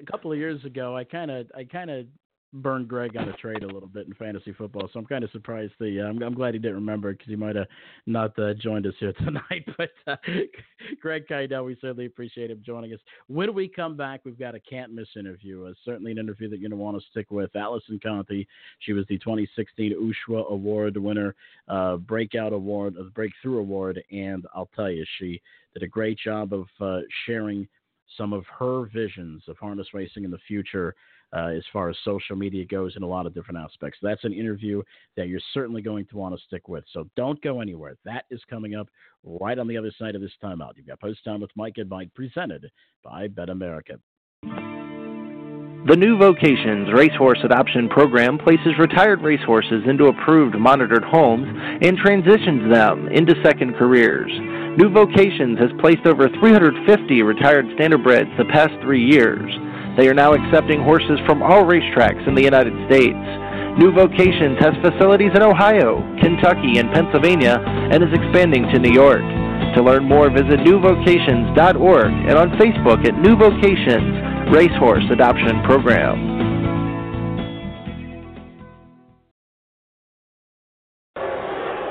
a couple of years ago, I kind of I kind of burned Greg on a trade a little bit in fantasy football. So I'm kind of surprised. The uh, I'm, I'm glad he didn't remember because he might have not uh, joined us here [laughs] tonight. But uh, [laughs] Greg Keidel, we certainly appreciate him joining us. When we come back, we've got a can't miss interview. Uh, certainly an interview that you're going to want to stick with. Allison Conte, she was the 2016 USHWA Award winner, uh, Breakout Award, uh, Breakthrough Award, and I'll tell you, she did a great job of sharing some of her visions of harness racing in the future uh, as far as social media goes in a lot of different aspects. That's an interview that you're certainly going to want to stick with. So don't go anywhere. That is coming up right on the other side of this timeout. You've got Post Time with Mike and Mike presented by Bet America. The new Vocations Racehorse Adoption Program places retired racehorses into approved monitored homes and transitions them into second careers. New Vocations has placed over 350 retired standardbreds the past three years. They are now accepting horses from all racetracks in the United States. New Vocations has facilities in Ohio, Kentucky, and Pennsylvania, and is expanding to New York. To learn more, visit newvocations.org and on Facebook at New Vocations Racehorse Adoption Program.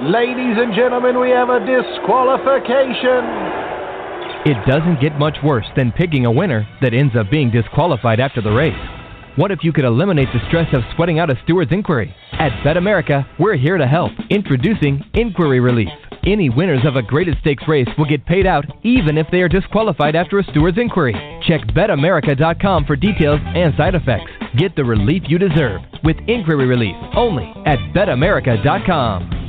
Ladies and gentlemen, we have a disqualification. It doesn't get much worse than picking a winner that ends up being disqualified after the race. What if you could eliminate the stress of sweating out a steward's inquiry? At Bet America, we're here to help. Introducing Inquiry Relief. Any winners of a graded stakes race will get paid out even if they are disqualified after a steward's inquiry. Check betamerica.com for details and side effects. Get the relief you deserve with Inquiry Relief only at betamerica.com.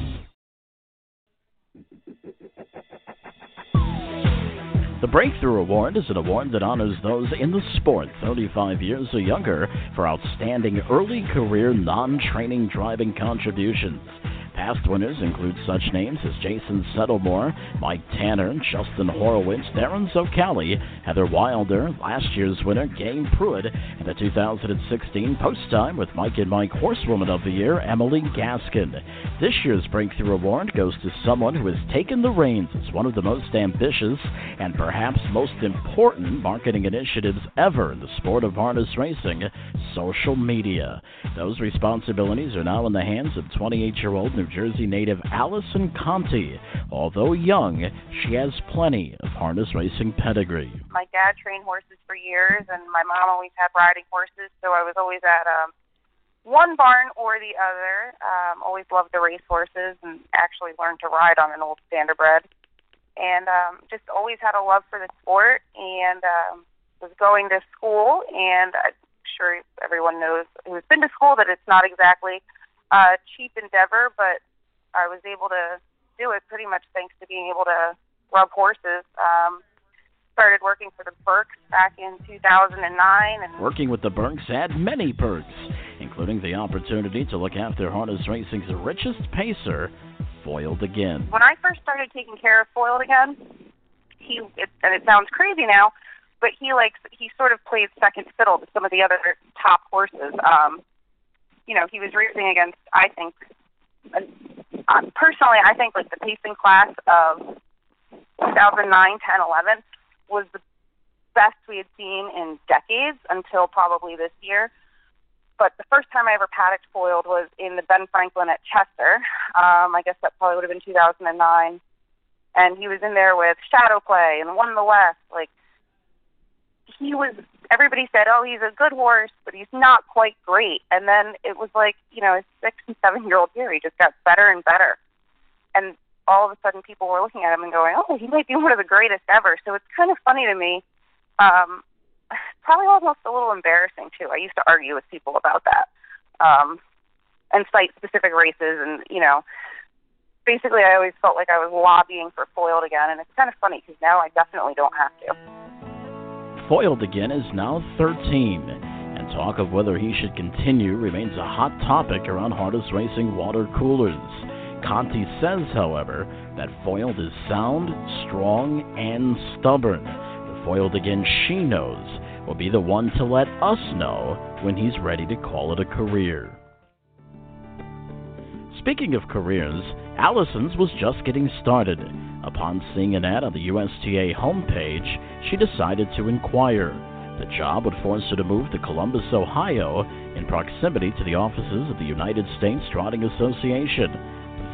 The Breakthrough Award is an award that honors those in the sport 35 years or younger for outstanding early career non training driving contributions. Past winners include such names as Jason Settlemoir, Mike Tanner, Justin Horowitz, Darin Zoccali, Heather Wilder, last year's winner Gabe Prewitt, and the 2016 Post Time with Mike and Mike Horsewoman of the Year, Emily Gaskin. This year's Breakthrough Award goes to someone who has taken the reins as one of the most ambitious and perhaps most important marketing initiatives ever in the sport of harness racing social media. Those responsibilities are now in the hands of 28 year old New Jersey native Allison Conte. Although young, she has plenty of harness racing pedigree. My dad trained horses for years, and my mom always had riding horses, so I was always at um, one barn or the other. Um, always loved the race horses and actually learned to ride on an old standardbred. And um, just always had a love for the sport and um, was going to school. And I'm sure everyone knows who's been to school that it's not exactly uh, cheap endeavor, but I was able to do it pretty much thanks to being able to rub horses. Um, started working for the Burkes back in 2009. And working with the Burkes had many perks, including the opportunity to look after harness racing's richest pacer, Foiled Again. When I first started taking care of Foiled Again, he it, and it sounds crazy now, but he likes he sort of played second fiddle to some of the other top horses. Um, you know, he was racing against, I think, uh, personally, I think like the pacing class of 2009, 10, 11 was the best we had seen in decades until probably this year. But the first time I ever paddocked foiled was in the Ben Franklin at Chester. Um, I guess that probably would have been 2009. And he was in there with Shadow Play and Won the West. Like, he was everybody said, "Oh, he's a good horse, but he's not quite great." And then it was like, you know, his six and seven year old year, he just got better and better. And all of a sudden, people were looking at him and going, "Oh, he might be one of the greatest ever." So it's kind of funny to me. Um, probably almost a little embarrassing too. I used to argue with people about that, um, and cite specific races, and you know, basically, I always felt like I was lobbying for foiled again, and it's kind of funny because now I definitely don't have to. Foiled again is now 13, and talk of whether he should continue remains a hot topic around Harness Racing water coolers. Conte says, however, that Foiled is sound, strong, and stubborn. The Foiled again she knows will be the one to let us know when he's ready to call it a career. Speaking of careers, Allison's was just getting started. Upon seeing an ad on the USTA homepage, she decided to inquire. The job would force her to move to Columbus, Ohio, in proximity to the offices of the United States Trotting Association.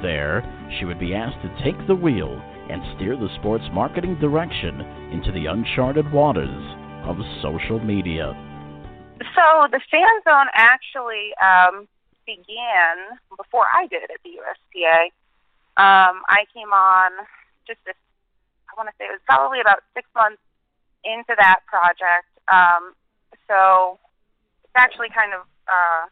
There, she would be asked to take the wheel and steer the sport's marketing direction into the uncharted waters of social media. So the fan zone actually um, began before I did at the USTA. Um, I came on just this, I want to say it was probably about six months into that project. Um, so it's actually kind of, uh,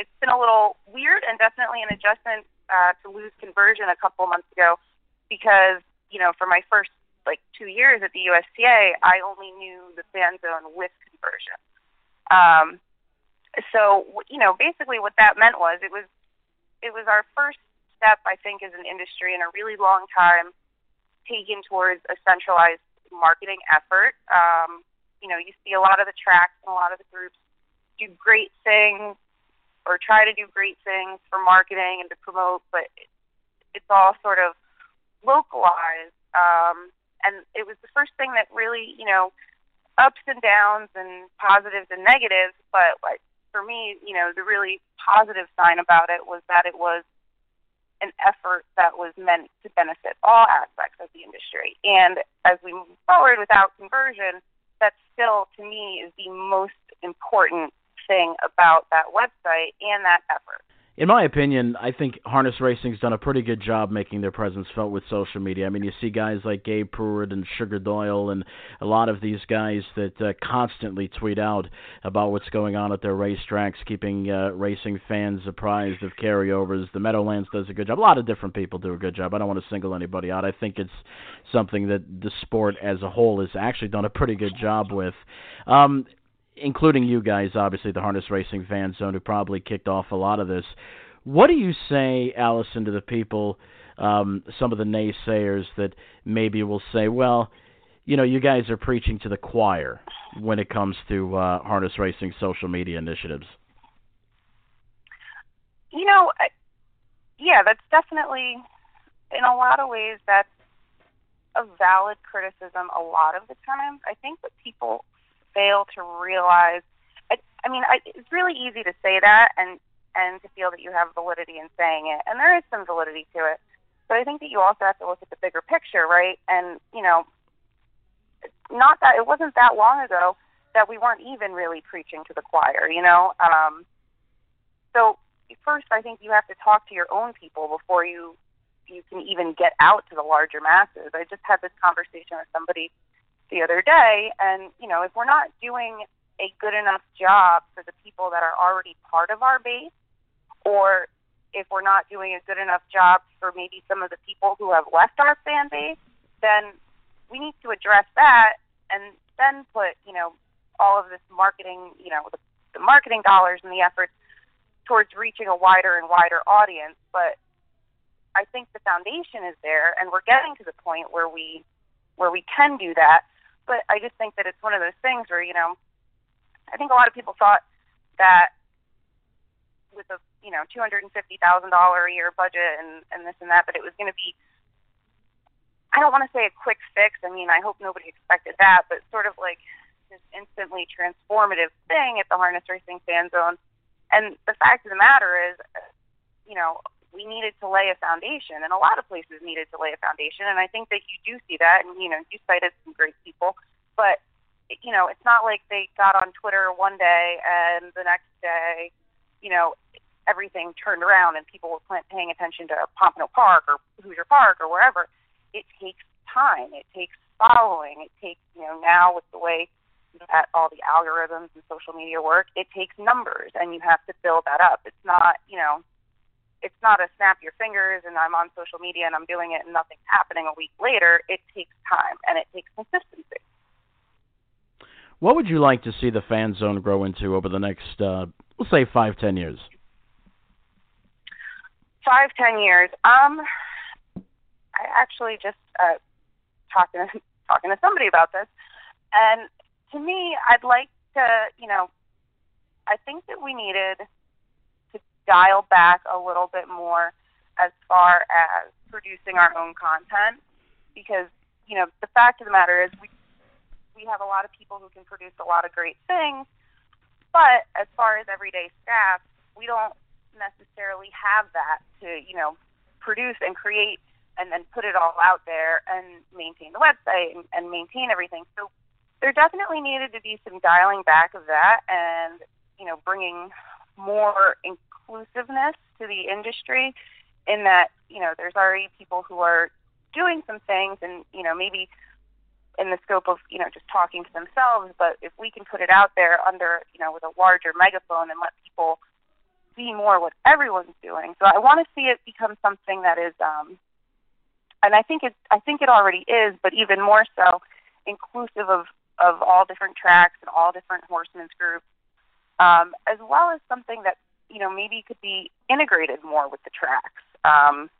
it's been a little weird and definitely an adjustment uh, to lose conversion a couple months ago because, you know, for my first like two years at the USTA, I only knew the fan zone with conversion. Um, so, you know, basically what that meant was it was it was our first step, I think, as an industry in a really long time taken towards a centralized marketing effort. Um, you know, you see a lot of the tracks and a lot of the groups do great things or try to do great things for marketing and to promote, but it's all sort of localized. Um, and it was the first thing that really, you know, ups and downs and positives and negatives. But like for me, you know, the really positive sign about it was that it was an effort that was meant to benefit all aspects of the industry. And as we move forward without conversion, that still, to me, is the most important thing about that website and that effort in my opinion, I think harness racing's done a pretty good job making their presence felt with social media. I mean, you see guys like Gabe Prewitt and Sugar Doyle and a lot of these guys that uh, constantly tweet out about what's going on at their racetracks, keeping uh, racing fans apprised of carryovers. The Meadowlands does a good job. A lot of different people do a good job. I don't want to single anybody out. I think it's something that the sport as a whole has actually done a pretty good job with. Um, including you guys, obviously the harness racing fan zone, who probably kicked off a lot of this. What do you say, Allison, to the people, um, some of the naysayers that maybe will say, well, you know, you guys are preaching to the choir when it comes to uh, harness racing social media initiatives? You know, yeah, that's definitely, in a lot of ways, that's a valid criticism a lot of the times. I think that people fail to realize. I, I mean, I, it's really easy to say that and and to feel that you have validity in saying it, and there is some validity to it. But I think that you also have to look at the bigger picture, right? And you know, not that it wasn't that long ago that we weren't even really preaching to the choir, you know. Um, so first, I think you have to talk to your own people before you you can even get out to the larger masses. I just had this conversation with somebody the other day. And, you know, if we're not doing a good enough job for the people that are already part of our base, or if we're not doing a good enough job for maybe some of the people who have left our fan base, then we need to address that and then put, you know, all of this marketing, you know, the, the marketing dollars and the efforts towards reaching a wider and wider audience. But I think the foundation is there, and we're getting to the point where we where we can do that. But I just think that it's one of those things where, you know, I think a lot of people thought that with a, you know, $250,000 a year budget and, and this and that, that it was going to be, I don't want to say a quick fix. I mean, I hope nobody expected that, but sort of like this instantly transformative thing at the harness racing fan zone. And the fact of the matter is, you know, we needed to lay a foundation, and a lot of places needed to lay a foundation. And I think that you do see that, and you know, you cited some great people, but you know, it's not like they got on Twitter one day and the next day, you know, everything turned around and people were paying attention to Pompano Park or Hoosier Park or wherever. It takes time. It takes following. It takes, you know, now with the way that all the algorithms and social media work, it takes numbers and you have to build that up. It's not, you know, it's not a snap your fingers and I'm on social media and I'm doing it and nothing's happening a week later. It takes time and it takes consistency. What would you like to see the fan zone grow into over the next, uh, let's say, five, ten years? Five, ten years. Um, I actually just uh, talking to, [laughs] talking to somebody about this, and to me, I'd like to, you know, I think that we needed dial back a little bit more as far as producing our own content because, you know, the fact of the matter is we we have a lot of people who can produce a lot of great things, but as far as everyday staff, we don't necessarily have that to, you know, produce and create and then put it all out there and maintain the website and, and maintain everything. So there definitely needed to be some dialing back of that and, you know, bringing more inclusiveness to the industry in that, you know, there's already people who are doing some things and, you know, maybe in the scope of, you know, just talking to themselves, but if we can put it out there under, you know, with a larger megaphone and let people see more what everyone's doing. So I want to see it become something that is um and I think it I think it already is, but even more so inclusive of of all different tracks and all different horsemen's groups, um, as well as something that you know maybe could be integrated more with the tracks um,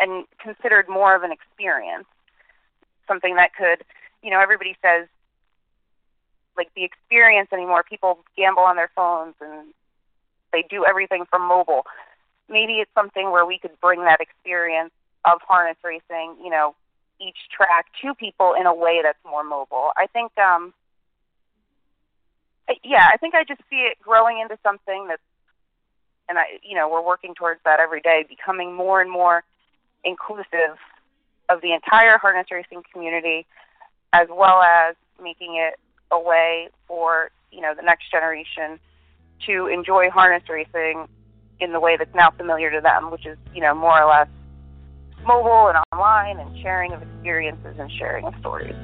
and considered more of an experience. Something that could, you know, everybody says like the experience anymore. People gamble on their phones and they do everything from mobile. Maybe it's something where we could bring that experience of harness racing, you know, each track to people in a way that's more mobile. I think, um, yeah, I think I just see it growing into something that's, and I, you know, we're working towards that every day, becoming more and more inclusive of the entire harness racing community, as well as making it a way for you know the next generation to enjoy harness racing in the way that's now familiar to them, which is you know more or less mobile and online and sharing of experiences and sharing of stories.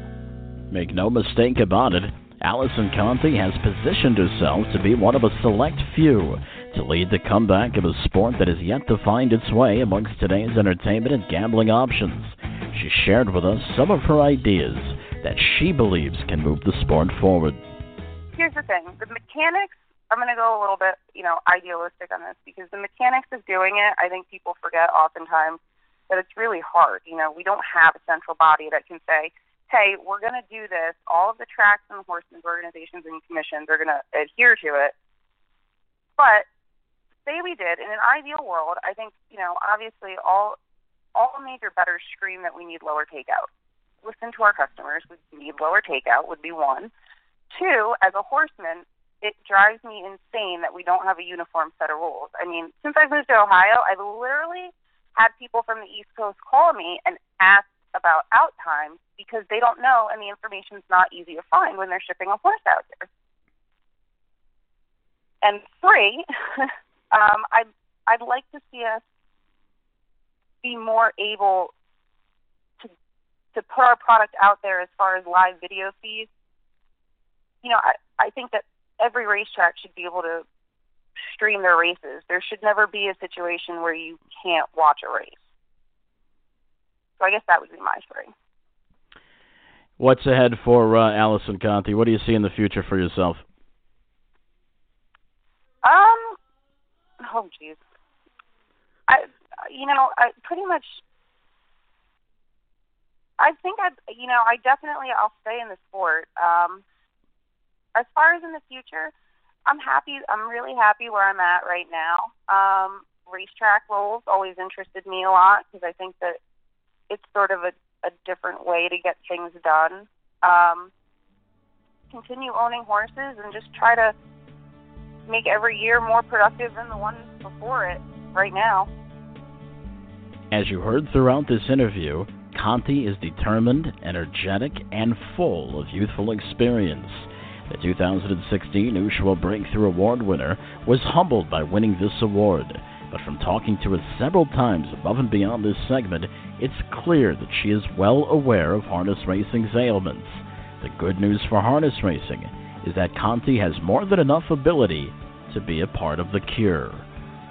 Make no mistake about it, Allison Conte has positioned herself to be one of a select few to lead the comeback of a sport that has yet to find its way amongst today's entertainment and gambling options. She shared with us some of her ideas that she believes can move the sport forward. Here's the thing the mechanics, I'm going to go a little bit, you know, idealistic on this because the mechanics of doing it, I think people forget oftentimes that it's really hard. You know, we don't have a central body that can say, hey, we're going to do this. All of the tracks and horsemen's organizations and commissions are going to adhere to it. But say we did, in an ideal world, I think, you know, obviously all all major bettors scream that we need lower takeout. Listen to our customers. We need lower takeout would be one. Two, as a horseman, it drives me insane that we don't have a uniform set of rules. I mean, since I've moved to Ohio, I've literally had people from the East Coast call me and ask about out times because they don't know and the information's not easy to find when they're shipping a horse out there. And three, [laughs] um, I'd I'd like to see us be more able to to put our product out there as far as live video feeds. You know, I I think that every racetrack should be able to stream their races. There should never be a situation where you can't watch a race. So I guess that would be my story. What's ahead for uh, Allison Conte? What do you see in the future for yourself? Um, oh jeez, I you know I pretty much I think I you know I definitely I'll stay in the sport. Um, as far as in the future, I'm happy. I'm really happy where I'm at right now. Um, racetrack roles always interested me a lot because I think that it's sort of a, a different way to get things done. Um, continue owning horses and just try to make every year more productive than the one before it right now. As you heard throughout this interview, Conte is determined, energetic, and full of youthful experience. The 2016 USHWA Breakthrough Award winner was humbled by winning this award, but from talking to her several times above and beyond this segment, it's clear that she is well aware of harness racing's ailments. The good news for harness racing is that Conte has more than enough ability to be a part of the cure.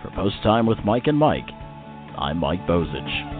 For Post Time with Mike and Mike, I'm Mike Bozich.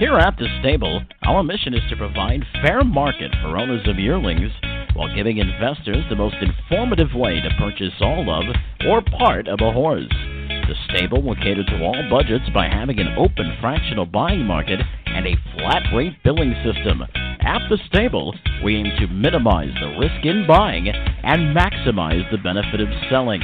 Here at the stable, our mission is to provide fair market for owners of yearlings while giving investors the most informative way to purchase all of or part of a horse. The stable will cater to all budgets by having an open fractional buying market and a flat rate billing system. At the stable, we aim to minimize the risk in buying and maximize the benefit of selling.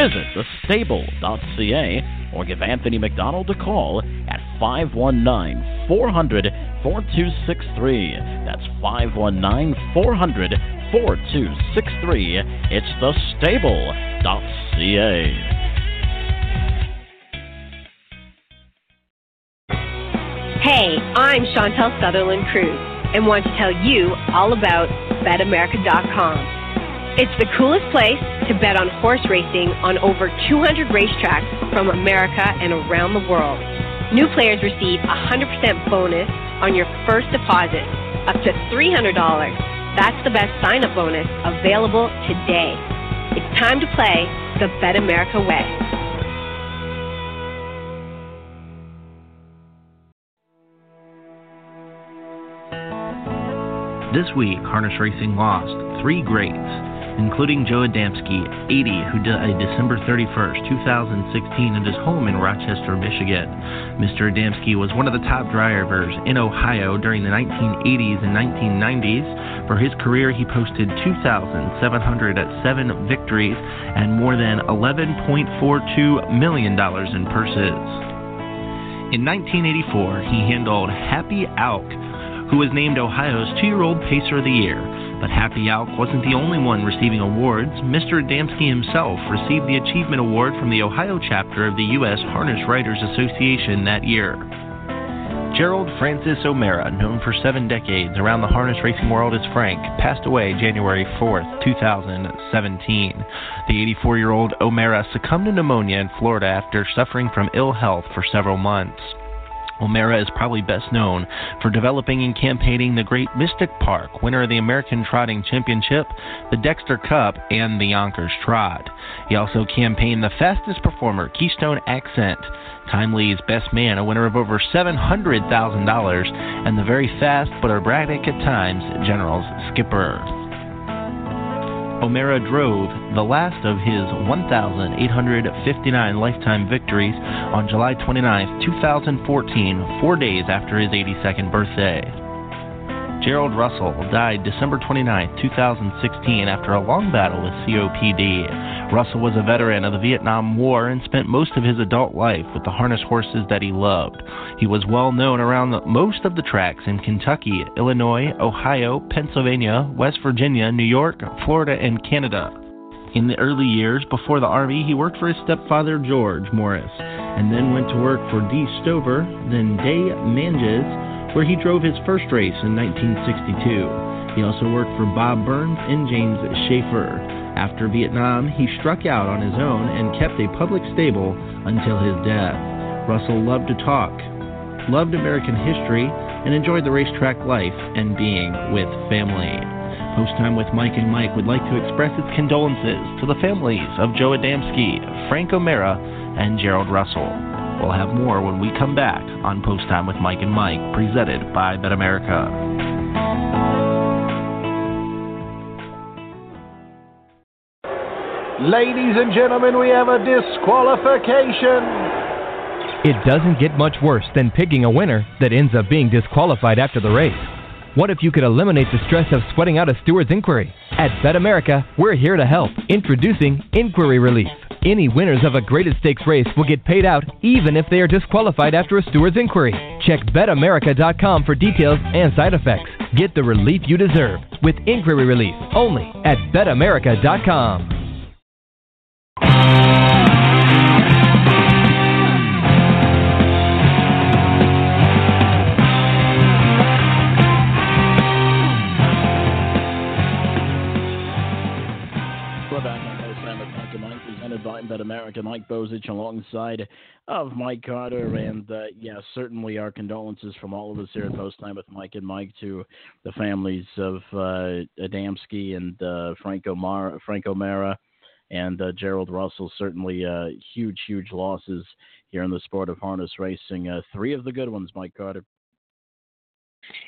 Visit thestable.ca or give Anthony McDonald a call at 519 400 4263. That's 519 400 4263. It's thestable.ca. Hey, I'm Chantal Sutherland Kruse and want to tell you all about BetAmerica.com. It's the coolest place to bet on horse racing on over 200 racetracks from America and around the world. New players receive a 100% bonus on your first deposit, up to $300. That's the best sign up bonus available today. It's time to play the Bet America way. This week, harness racing lost three greats including Joe Adamski, 80, who died uh, December 31st, 2016, at his home in Rochester, Michigan. Mr. Adamski was one of the top drivers in Ohio during the 1980s and 1990s. For his career, he posted 2,707 victories and more than $11.42 million in purses. In 1984, he handled Happy Alk, who was named Ohio's two year old Pacer of the Year. But Happy Alk wasn't the only one receiving awards. Mr. Adamski himself received the Achievement Award from the Ohio chapter of the U.S. Harness Writers Association that year. Gerald Francis O'Mara, known for seven decades around the harness racing world as Frank, passed away January 4, 2017. The 84 year old O'Mara succumbed to pneumonia in Florida after suffering from ill health for several months. O'Mara is probably best known for developing and campaigning the Great Mystic Park, winner of the American Trotting Championship, the Dexter Cup, and the Yonkers Trot. He also campaigned the fastest performer, Keystone Accent, Timely's Best Man, a winner of over $700,000, and the very fast but erratic at times, General's Skipper. O'Mara drove the last of his 1,859 lifetime victories on July 29, 2014, four days after his 82nd birthday. Gerald Russell died December 29, 2016, after a long battle with COPD. Russell was a veteran of the Vietnam War and spent most of his adult life with the harness horses that he loved. He was well known around the, most of the tracks in Kentucky, Illinois, Ohio, Pennsylvania, West Virginia, New York, Florida, and Canada. In the early years before the Army, he worked for his stepfather George Morris, and then went to work for D. Stover, then Day Manges, where he drove his first race in 1962. He also worked for Bob Burns and James Schaefer. After Vietnam, he struck out on his own and kept a public stable until his death. Russell loved to talk, loved American history, and enjoyed the racetrack life and being with family. Post Time with Mike and Mike would like to express its condolences to the families of Joe Adamski, Frank O'Mara, and Gerald Russell. We'll have more when we come back on Post Time with Mike and Mike, presented by Bet America. Ladies and gentlemen, we have a disqualification. It doesn't get much worse than picking a winner that ends up being disqualified after the race. What if you could eliminate the stress of sweating out a steward's inquiry? At Bet America, we're here to help. Introducing Inquiry Relief. Any winners of a graded stakes race will get paid out even if they are disqualified after a steward's inquiry. Check betamerica.com for details and side effects. Get the relief you deserve with inquiry relief only at betamerica.com. presented by America. Mike Bozich alongside of Mike Carter. And uh, yeah, certainly our condolences from all of us here at Post Time with Mike and Mike to the families of uh, Adamski and uh, Franco, Mar- Franco Mara and uh, Gerald Russell. Certainly uh, huge, huge losses here in the sport of harness racing. Uh, three of the good ones, Mike Carter.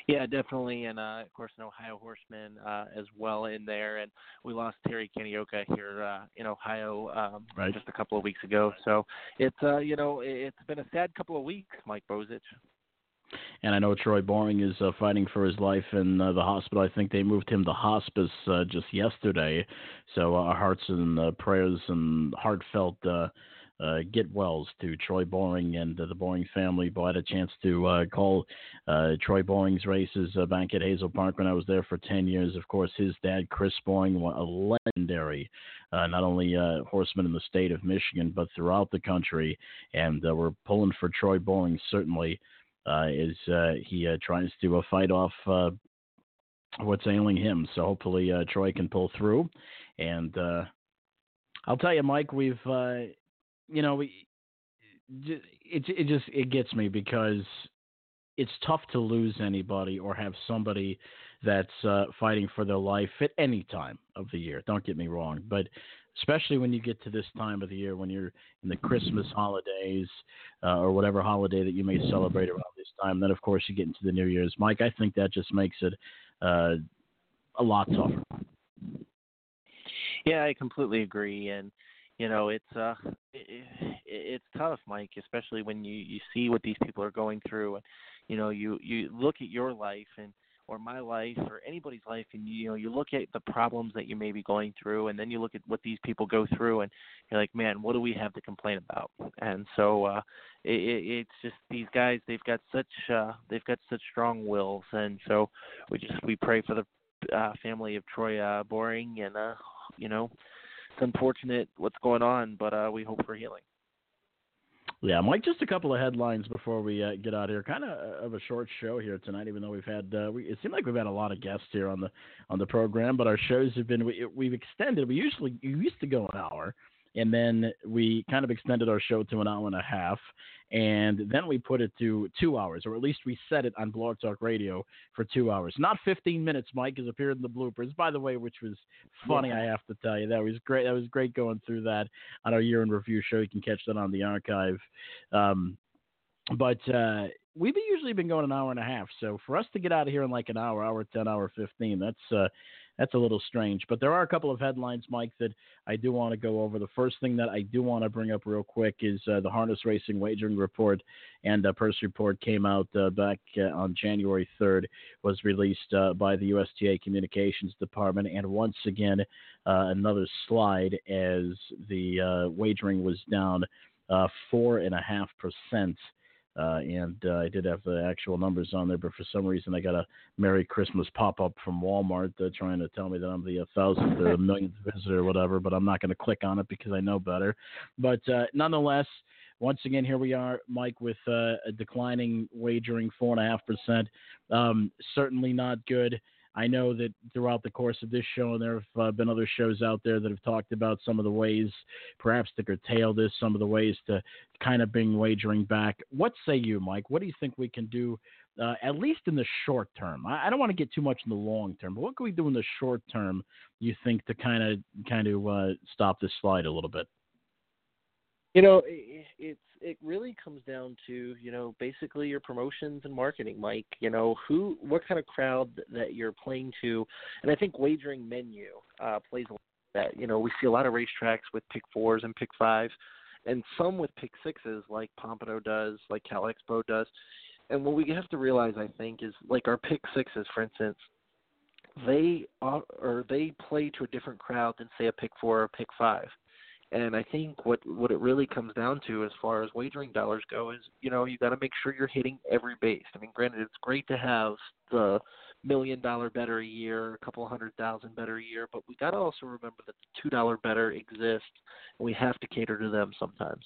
Yeah, definitely, and uh, of course an Ohio horseman uh, as well in there. And we lost Terry Kanioka here uh, in Ohio um, Right. just a couple of weeks ago. So it's uh, you know it's been a sad couple of weeks, Mike Bozich. And I know Troy Boring is uh, fighting for his life in uh, the hospital. I think they moved him to hospice uh, just yesterday. So uh, our hearts and uh, prayers and heartfelt uh, get wells to Troy Boring and the Boring family. But I had a chance to uh, call uh, Troy Boring's races uh, back at Hazel Park when I was there for 10 years. Of course, his dad, Chris Boring, a legendary, uh, not only uh, horseman in the state of Michigan, but throughout the country. And uh, we're pulling for Troy Boring, certainly uh, he tries to fight off what's ailing him. So hopefully Troy can pull through. And I'll tell you, Mike, we've you know it it just it gets me because it's tough to lose anybody or have somebody that's uh, fighting for their life at any time of the year. Don't get me wrong, but especially when you get to this time of the year when you're in the Christmas holidays uh, or whatever holiday that you may celebrate around this time. Then, of course, you get into the New Year's. Mike, I think that just makes it uh, a lot tougher. Yeah, I completely agree, and you know it's uh it, it's tough, Mike, especially when you you see what these people are going through, and you know you you look at your life and or my life or anybody's life and you know you look at the problems that you may be going through and then you look at what these people go through and you're like man what do we have to complain about? And so uh it, it it's just these guys they've got such uh they've got such strong wills and so we just we pray for the uh family of Troy uh Boring and uh you know it's unfortunate what's going on but uh we hope for healing Yeah, Mike. Just a couple of headlines before we uh, get out here. Kind of of a short show here tonight, even though we've had uh, we, it seemed like we've had a lot of guests here on the on the program, but our shows have been we, we've extended. We usually we used to go an hour, and then we kind of extended our show to an hour and a half, and then we put it to two hours, or at least we set it on Blog Talk Radio for two hours, not 15 minutes. Mike has appeared in the bloopers, by the way, which was funny. I have to tell you that was great. That was great going through that on our year in review show. You can catch that on the archive. Um, but uh, we've usually been going an hour and a half. So for us to get out of here in like an hour, hour ten, hour fifteen, that's uh, that's a little strange. But there are a couple of headlines, Mike, that I do want to go over. The first thing that I do want to bring up real quick is uh, the harness racing wagering report and uh, purse report came out uh, back uh, on January 3rd, was released uh, by the USTA Communications Department, and once again uh, another slide as the wagering was down uh, four and a half percent. Uh, and uh, I did have the actual numbers on there, but for some reason I got a Merry Christmas pop up from Walmart uh, trying to tell me that I'm the uh, thousandth or [laughs] millionth visitor or whatever. But I'm not going to click on it because I know better. But uh, nonetheless, once again, here we are, Mike, with uh, a declining wagering, four and a half percent. Um, certainly not good. I know that throughout the course of this show, and there have uh, been other shows out there that have talked about some of the ways, perhaps to curtail this, some of the ways to kind of bring wagering back. What say you, Mike? What do you think we can do, uh, at least in the short term? I, I don't want to get too much in the long term, but what can we do in the short term? You think to kind of kind of uh, stop this slide a little bit? You know, it, it's it really comes down to you know basically your promotions and marketing, Mike. You know who, what kind of crowd that you're playing to, and I think wagering menu uh, plays a lot that. You know, we see a lot of racetracks with pick fours and pick fives, and some with pick sixes, like Pompano does, like Cal Expo does. And what we have to realize, I think, is like our pick sixes, for instance, they are, or they play to a different crowd than say a pick four or a pick five. And I think what what it really comes down to, as far as wagering dollars go, is you know you got to make sure you're hitting every base. I mean, granted, it's great to have the million dollar better a year, a couple hundred thousand better a year, but we got to also remember that the two dollar better exist, and we have to cater to them sometimes.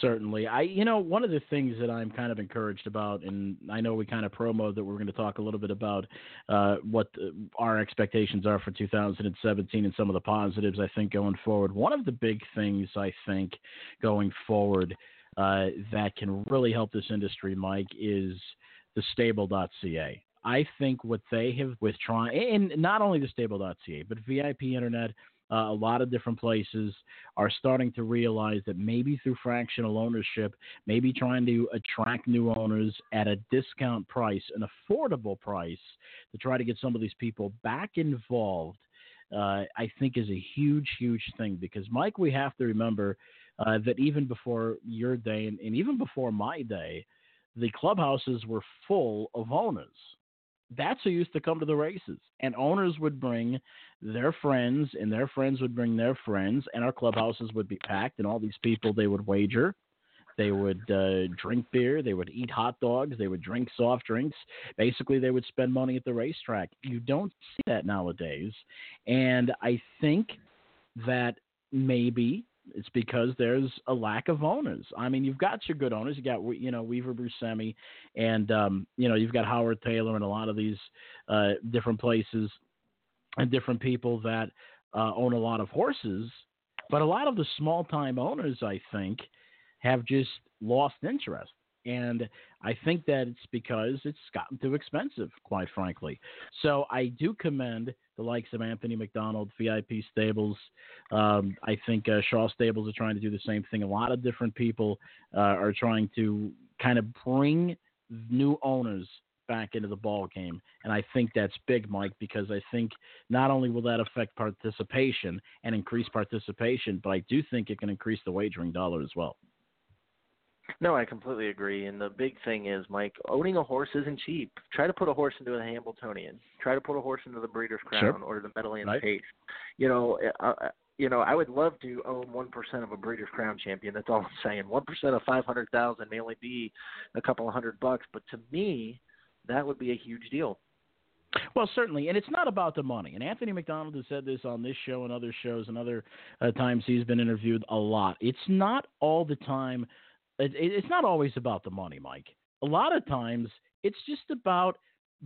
Certainly. I you know, one of the things that I'm kind of encouraged about and I know we kind of promo that we're going to talk a little bit about uh, what the, our expectations are for 2017 and some of the positives I think going forward. One of the big things I think going forward uh, that can really help this industry, Mike, is the stable.ca. I think what they have with trying, and not only the stable.ca, but VIP Internet, uh, a lot of different places are starting to realize that maybe through fractional ownership, maybe trying to attract new owners at a discount price, an affordable price, to try to get some of these people back involved. Uh, I think is a huge, huge thing because Mike, we have to remember uh, that even before your day and, and even before my day, the clubhouses were full of owners that's who used to come to the races. And owners would bring their friends, and their friends would bring their friends, and our clubhouses would be packed, and all these people they would wager. They would uh, drink beer. They would eat hot dogs. They would drink soft drinks. Basically, they would spend money at the racetrack. You don't see that nowadays. And I think that maybe it's because there's a lack of owners. I mean, you've got your good owners. You got you know Weaver Bruscemi, and um, you know you've got Howard Taylor and a lot of these uh, different places and different people that uh, own a lot of horses. But a lot of the small time owners, I think, have just lost interest. And I think that it's because it's gotten too expensive, quite frankly. So I do commend the likes of Anthony McDonald, VIP Stables. Um, I think uh, Shaw Stables are trying to do the same thing. A lot of different people uh, are trying to kind of bring new owners back into the ball game, and I think that's big, Mike, because I think not only will that affect participation and increase participation, but I do think it can increase the wagering dollar as well. No, I completely agree. And the big thing is, Mike, owning a horse isn't cheap. Try to put a horse into the Hambletonian. Try to put a horse into the Breeders' Crown sure. or the Meadowlands right. Pace. You know, uh, uh, you know, I would love to own one percent of a Breeders' Crown champion. That's all I'm [laughs] saying. One percent of five hundred thousand may only be a couple of hundred bucks, but to me, that would be a huge deal. Well, certainly, and it's not about the money. And Anthony McDonald has said this on this show and other shows and other uh, times he's been interviewed a lot. It's not all the time it, it's not always about the money, Mike. A lot of times it's just about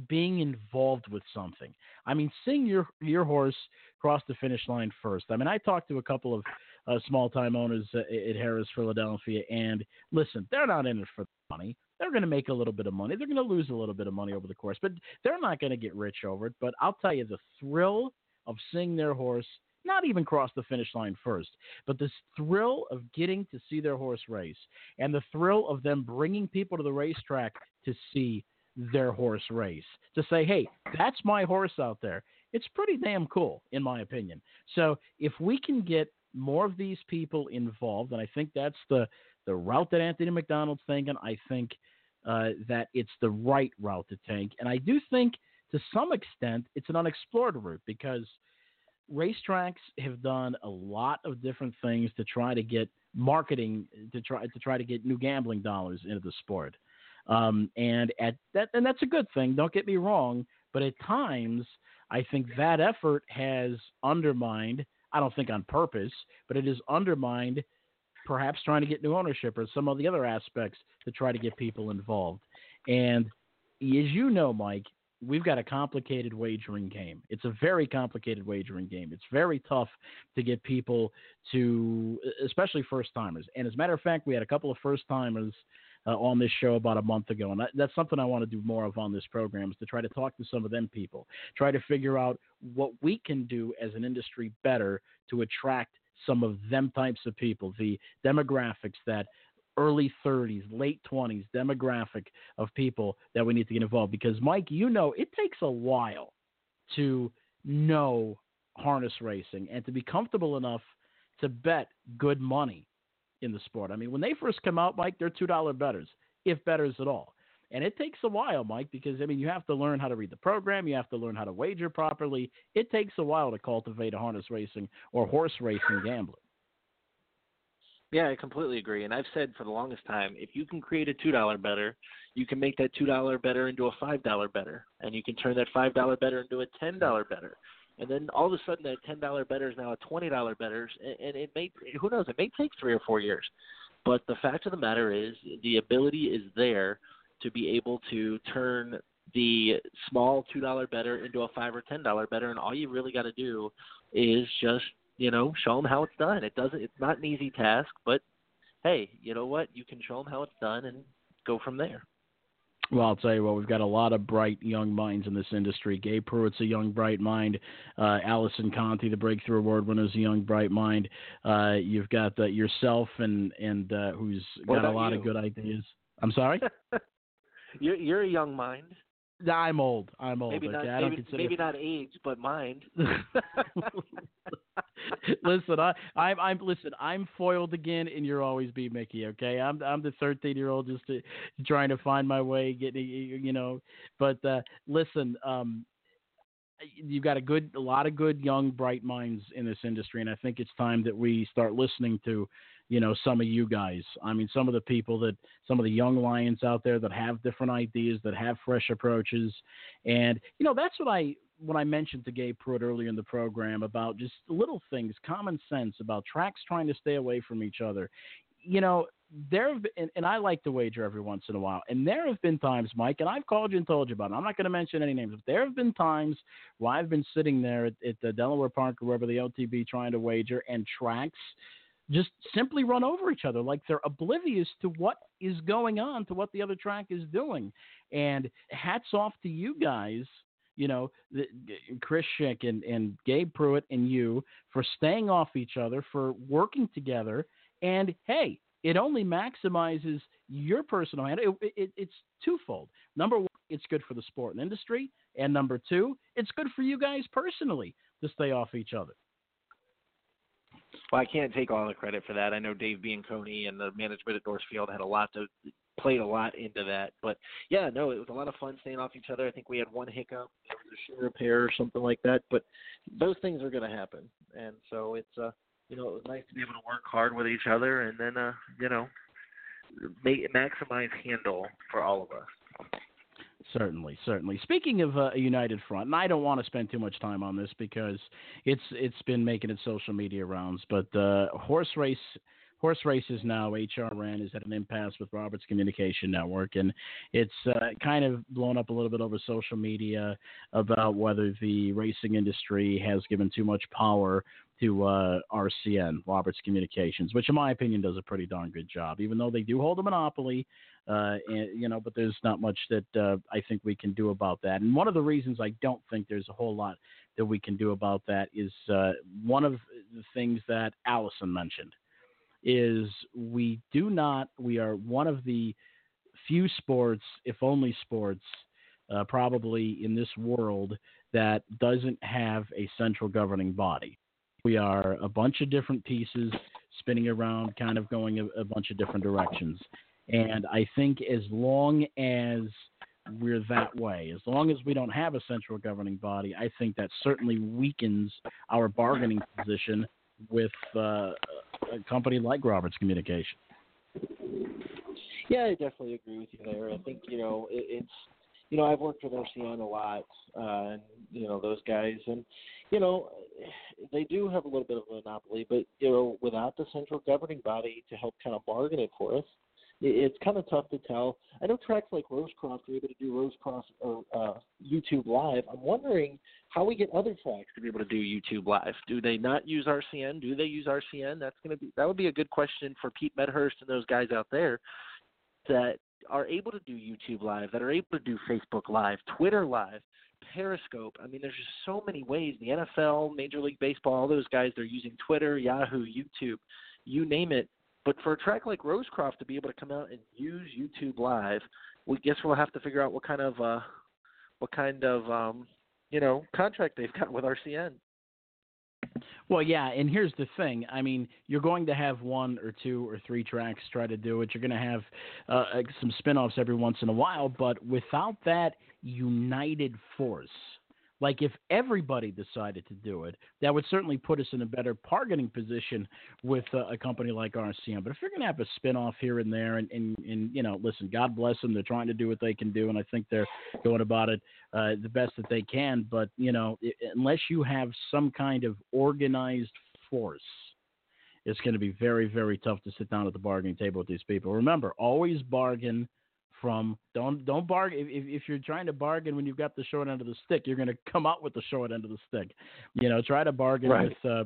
being involved with something. I mean, seeing your your horse cross the finish line first. I mean, I talked to a couple of uh, small time owners uh, at Harrah's, Philadelphia, and listen, they're not in it for the money. They're going to make a little bit of money. They're going to lose a little bit of money over the course, but they're not going to get rich over it. But I'll tell you, the thrill of seeing their horse not even cross the finish line first, but this thrill of getting to see their horse race and the thrill of them bringing people to the racetrack to see their horse race, to say, hey, that's my horse out there. It's pretty damn cool, in my opinion. So if we can get more of these people involved, and I think that's the, the route that Anthony McDonald's thinking, I think uh, that it's the right route to take. And I do think to some extent it's an unexplored route because – racetracks have done a lot of different things to try to get marketing to try to try to get new gambling dollars into the sport. Um, and at that and that's a good thing. Don't get me wrong, but at times I think that effort has undermined. I don't think on purpose, but it has undermined perhaps trying to get new ownership or some of the other aspects to try to get people involved. And as you know, Mike, we've got a complicated wagering game. It's a very complicated wagering game. It's very tough to get people to, especially first timers. And as a matter of fact, we had a couple of first timers uh, on this show about a month ago, and that, that's something I want to do more of on this program is to try to talk to some of them people, try to figure out what we can do as an industry better to attract some of them types of people, the demographics that early 30s, late 20s demographic of people that we need to get involved. Because, Mike, you know, it takes a while to know harness racing and to be comfortable enough to bet good money in the sport. I mean, when they first come out, Mike, they're $2 betters, if betters at all. And it takes a while, Mike, because I mean, you have to learn how to read the program, you have to learn how to wager properly. It takes a while to cultivate a harness racing or horse racing gambler. Yeah, I completely agree. And I've said for the longest time, if you can create a two dollar better, you can make that two dollar better into a five dollar better, and you can turn that five dollar better into a ten dollar better. And then all of a sudden, that ten dollar better is now a twenty dollar better, and, it may who knows it may take three or four years. But the fact of the matter is, the ability is there to be able to turn the small two dollar better into a five or ten dollar better, and all you really got to do is just you know show them how it's done. It doesn't. It's not an easy task, but hey, you know what? You can show them how it's done and go from there. Well, I'll tell you what, we've got a lot of bright young minds in this industry. Gabe Prewitt's a young, bright mind. Uh, Allison Conte, the Breakthrough Award winner, is a young, bright mind. Uh, you've got uh, yourself and and uh, who's What got a lot you? of good ideas. I'm sorry. [laughs] You're you're a young mind. I'm old. I'm old. Maybe okay? not. I don't Maybe, consider. maybe not age, but mind. [laughs] listen, I, I'm, I'm, listen. I'm foiled again, and you'll always be Mickey. Okay, I'm, I'm the 13 year old just to, trying to find my way, getting, you know. But uh, listen, um, you've got a good, a lot of good young, bright minds in this industry, and I think it's time that we start listening to, you know, some of you guys. I mean, some of the people that, some of the young lions out there that have different ideas, that have fresh approaches, and you know, that's what I when I mentioned to Gabe Prewitt earlier in the program about just little things, common sense about tracks trying to stay away from each other. You know, there have been, and, and I like to wager every once in a while, and there have been times, Mike, and I've called you and told you about it. I'm not going to mention any names, but there have been times where I've been sitting there at, at the Delaware Park or wherever the LTB trying to wager, and tracks just simply run over each other like they're oblivious to what is going on, to what the other track is doing. And hats off to you guys you know, the, Chris Schick and, and Gabe Prewitt and you for staying off each other, for working together. And hey, it only maximizes your personal hand. It, it, it's twofold. Number one, it's good for the sport and industry. And number two, it's good for you guys personally to stay off each other. Well, I can't take all the credit for that. I know Dave Bianconi and the management at Northfield had a lot to played a lot into that. But yeah, no, it was a lot of fun staying off each other. I think we had one hiccup, there was a shoe repair or something like that. But those things are going to happen, and so it's uh, you know, it was nice to be able to work hard with each other, and then uh, you know, make maximize handle for all of us. Certainly, certainly. Speaking of uh, a united front, and I don't want to spend too much time on this because it's it's been making its social media rounds, but uh, horse race horse races now HRN is at an impasse with Roberts Communication Network, and it's uh, kind of blown up a little bit over social media about whether the racing industry has given too much power to uh, RCN, Roberts Communications, which in my opinion does a pretty darn good job, even though they do hold a monopoly. Uh, and, you know, but there's not much that uh, I think we can do about that. And one of the reasons I don't think there's a whole lot that we can do about that is uh, one of the things that Allison mentioned is we do not we are one of the few sports if only sports uh, probably in this world that doesn't have a central governing body we are a bunch of different pieces spinning around kind of going a, a bunch of different directions and i think as long as we're that way. As long as we don't have a central governing body, I think that certainly weakens our bargaining position with uh, a company like Roberts Communication. Yeah, I definitely agree with you there. I think you know it, it's you know I've worked with RCN a lot, uh, and you know those guys, and you know they do have a little bit of a monopoly, but you know without the central governing body to help kind of bargain it for us, it, it's kind of tough to tell. I know tracks like Rosecroft are able to do Rosecroft or uh, YouTube Live. I'm wondering how we get other tracks to be able to do YouTube Live. Do they not use RCN? Do they use RCN? That's going to be that would be a good question for Pete Medhurst and those guys out there that are able to do YouTube Live, that are able to do Facebook Live, Twitter Live, Periscope. I mean, there's just so many ways. The NFL, Major League Baseball, all those guys, they're using Twitter, Yahoo, YouTube, you name it. But for a track like Rosecroft to be able to come out and use YouTube Live, we guess we'll have to figure out what kind of uh, what kind of um, you know contract they've got with RCN. Well, yeah, and here's the thing. I mean, you're going to have one or two or three tracks try to do it. You're going to have uh, some spin-offs every once in a while, but without that united force, Like if everybody decided to do it, that would certainly put us in a better bargaining position with uh, a company like RCN. But if you're going to have a spinoff here and there, and, and and you know, listen, God bless them, they're trying to do what they can do, and I think they're going about it uh, the best that they can. But you know, it, unless you have some kind of organized force it's going to be very, very tough to sit down at the bargaining table with these people. Remember, always bargain from don't don't bargain if, if you're trying to bargain when you've got the short end of the stick you're going to come out with the short end of the stick. You know try to bargain right. with uh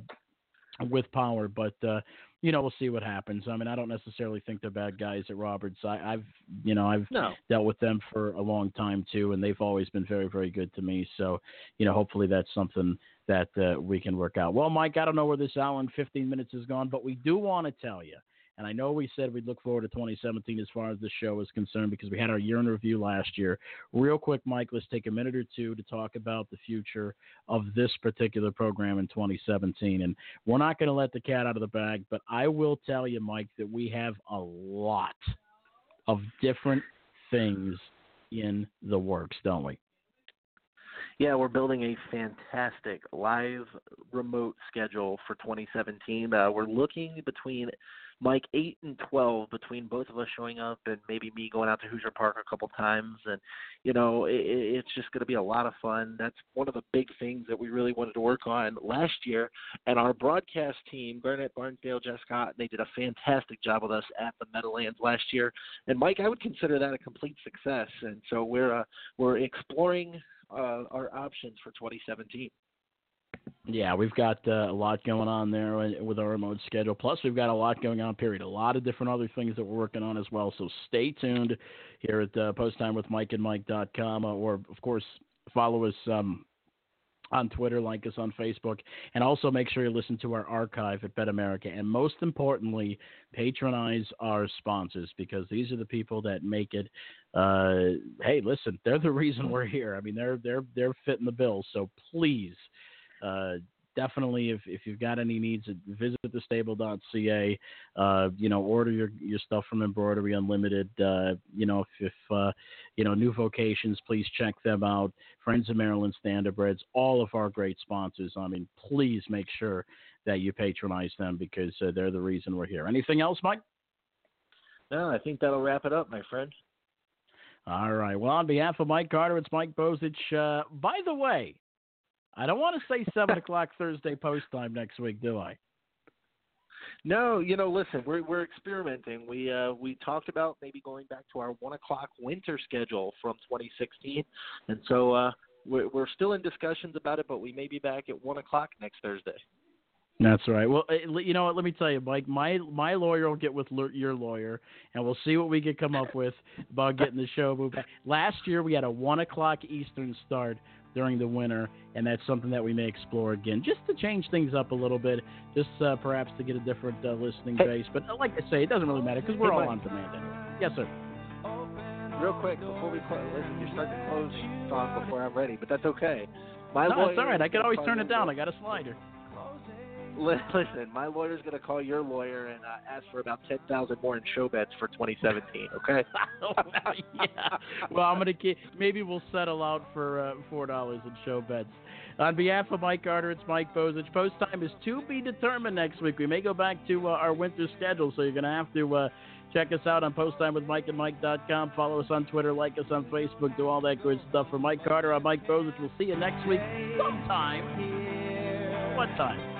with power but uh you know we'll see what happens. I mean i don't necessarily think they're bad guys at roberts. I i've you know i've no. dealt with them for a long time too and they've always been very very good to me. So you know hopefully that's something that uh, we can work out. Well mike i don't know where this hour and 15 minutes has gone but we do want to tell you and I know we said we'd look forward to 2017 as far as the show is concerned because we had our year in review last year. Real quick, Mike, let's take a minute or two to talk about the future of this particular program in 2017. And we're not going to let the cat out of the bag, but I will tell you, Mike, that we have a lot of different things in the works, don't we? Yeah, we're building a fantastic live remote schedule for 2017. Uh, we're looking between Mike eight and twelve between both of us showing up and maybe me going out to Hoosier Park a couple times, and you know it, it's just going to be a lot of fun. That's one of the big things that we really wanted to work on last year. And our broadcast team, Garnet Barnsdale, Jeff Scott, they did a fantastic job with us at the Meadowlands last year. And Mike, I would consider that a complete success. And so we're uh, we're exploring uh, our options for 2017. Yeah, we've got uh, a lot going on there with our remote schedule. Plus, we've got a lot going on. Period. A lot of different other things that we're working on as well. So stay tuned here at uh, Post Time with Mike and Mike.com, uh, or of course follow us um, on Twitter, like us on Facebook, and also make sure you listen to our archive at Bet America. And most importantly, patronize our sponsors because these are the people that make it. Uh, hey, listen, they're the reason we're here. I mean, they're they're they're fitting the bill. So please uh, definitely, if, if you've got any needs, visit thestable.ca. Uh, you know, order your, your stuff from Embroidery Unlimited. Uh, you know, if, if uh, you know new vocations, please check them out. Friends of Maryland Standardbreds, all of our great sponsors. I mean, please make sure that you patronize them because uh, they're the reason we're here. Anything else, Mike? No, I think that'll wrap it up, my friend. All right. Well, on behalf of Mike Carter, it's Mike Bozich. Uh, by the way, I don't want to say seven [laughs] o'clock Thursday post time next week, do I? No, you know, listen, we're we're experimenting. We uh we talked about maybe going back to our one o'clock winter schedule from 2016, and so uh we're we're still in discussions about it, but we may be back at one o'clock next Thursday. That's right. Well, uh, you know what? Let me tell you, Mike. My my lawyer will get with your lawyer, and we'll see what we can come up with about getting the show moved back. Last year we had a one o'clock Eastern start during the winter, and that's something that we may explore again, just to change things up a little bit, just uh, perhaps to get a different uh, listening base. But uh, like I say, it doesn't really matter because we're all on demand. Anyway. Yes, sir. Real quick before we close, listen, you're starting to close talk before I'm ready, but that's okay. My no, lawyer it's all right. I can always turn it down. I got a slider. [laughs] Listen, my lawyer's going to call your lawyer and uh, ask for about ten thousand more in show bets for 2017. Okay? [laughs] yeah. Well, I'm going to. Maybe we'll settle out for uh, four dollars in show bets. On behalf of Mike Carter, it's Mike Bozich. Post time is to be determined next week. We may go back to uh, our winter schedule, so you're going to have to uh, check us out on Post Time with Mike and Mike.com. Follow us on Twitter, like us on Facebook, do all that good stuff. For Mike Carter, I'm Mike Bozich. We'll see you next week sometime. What time?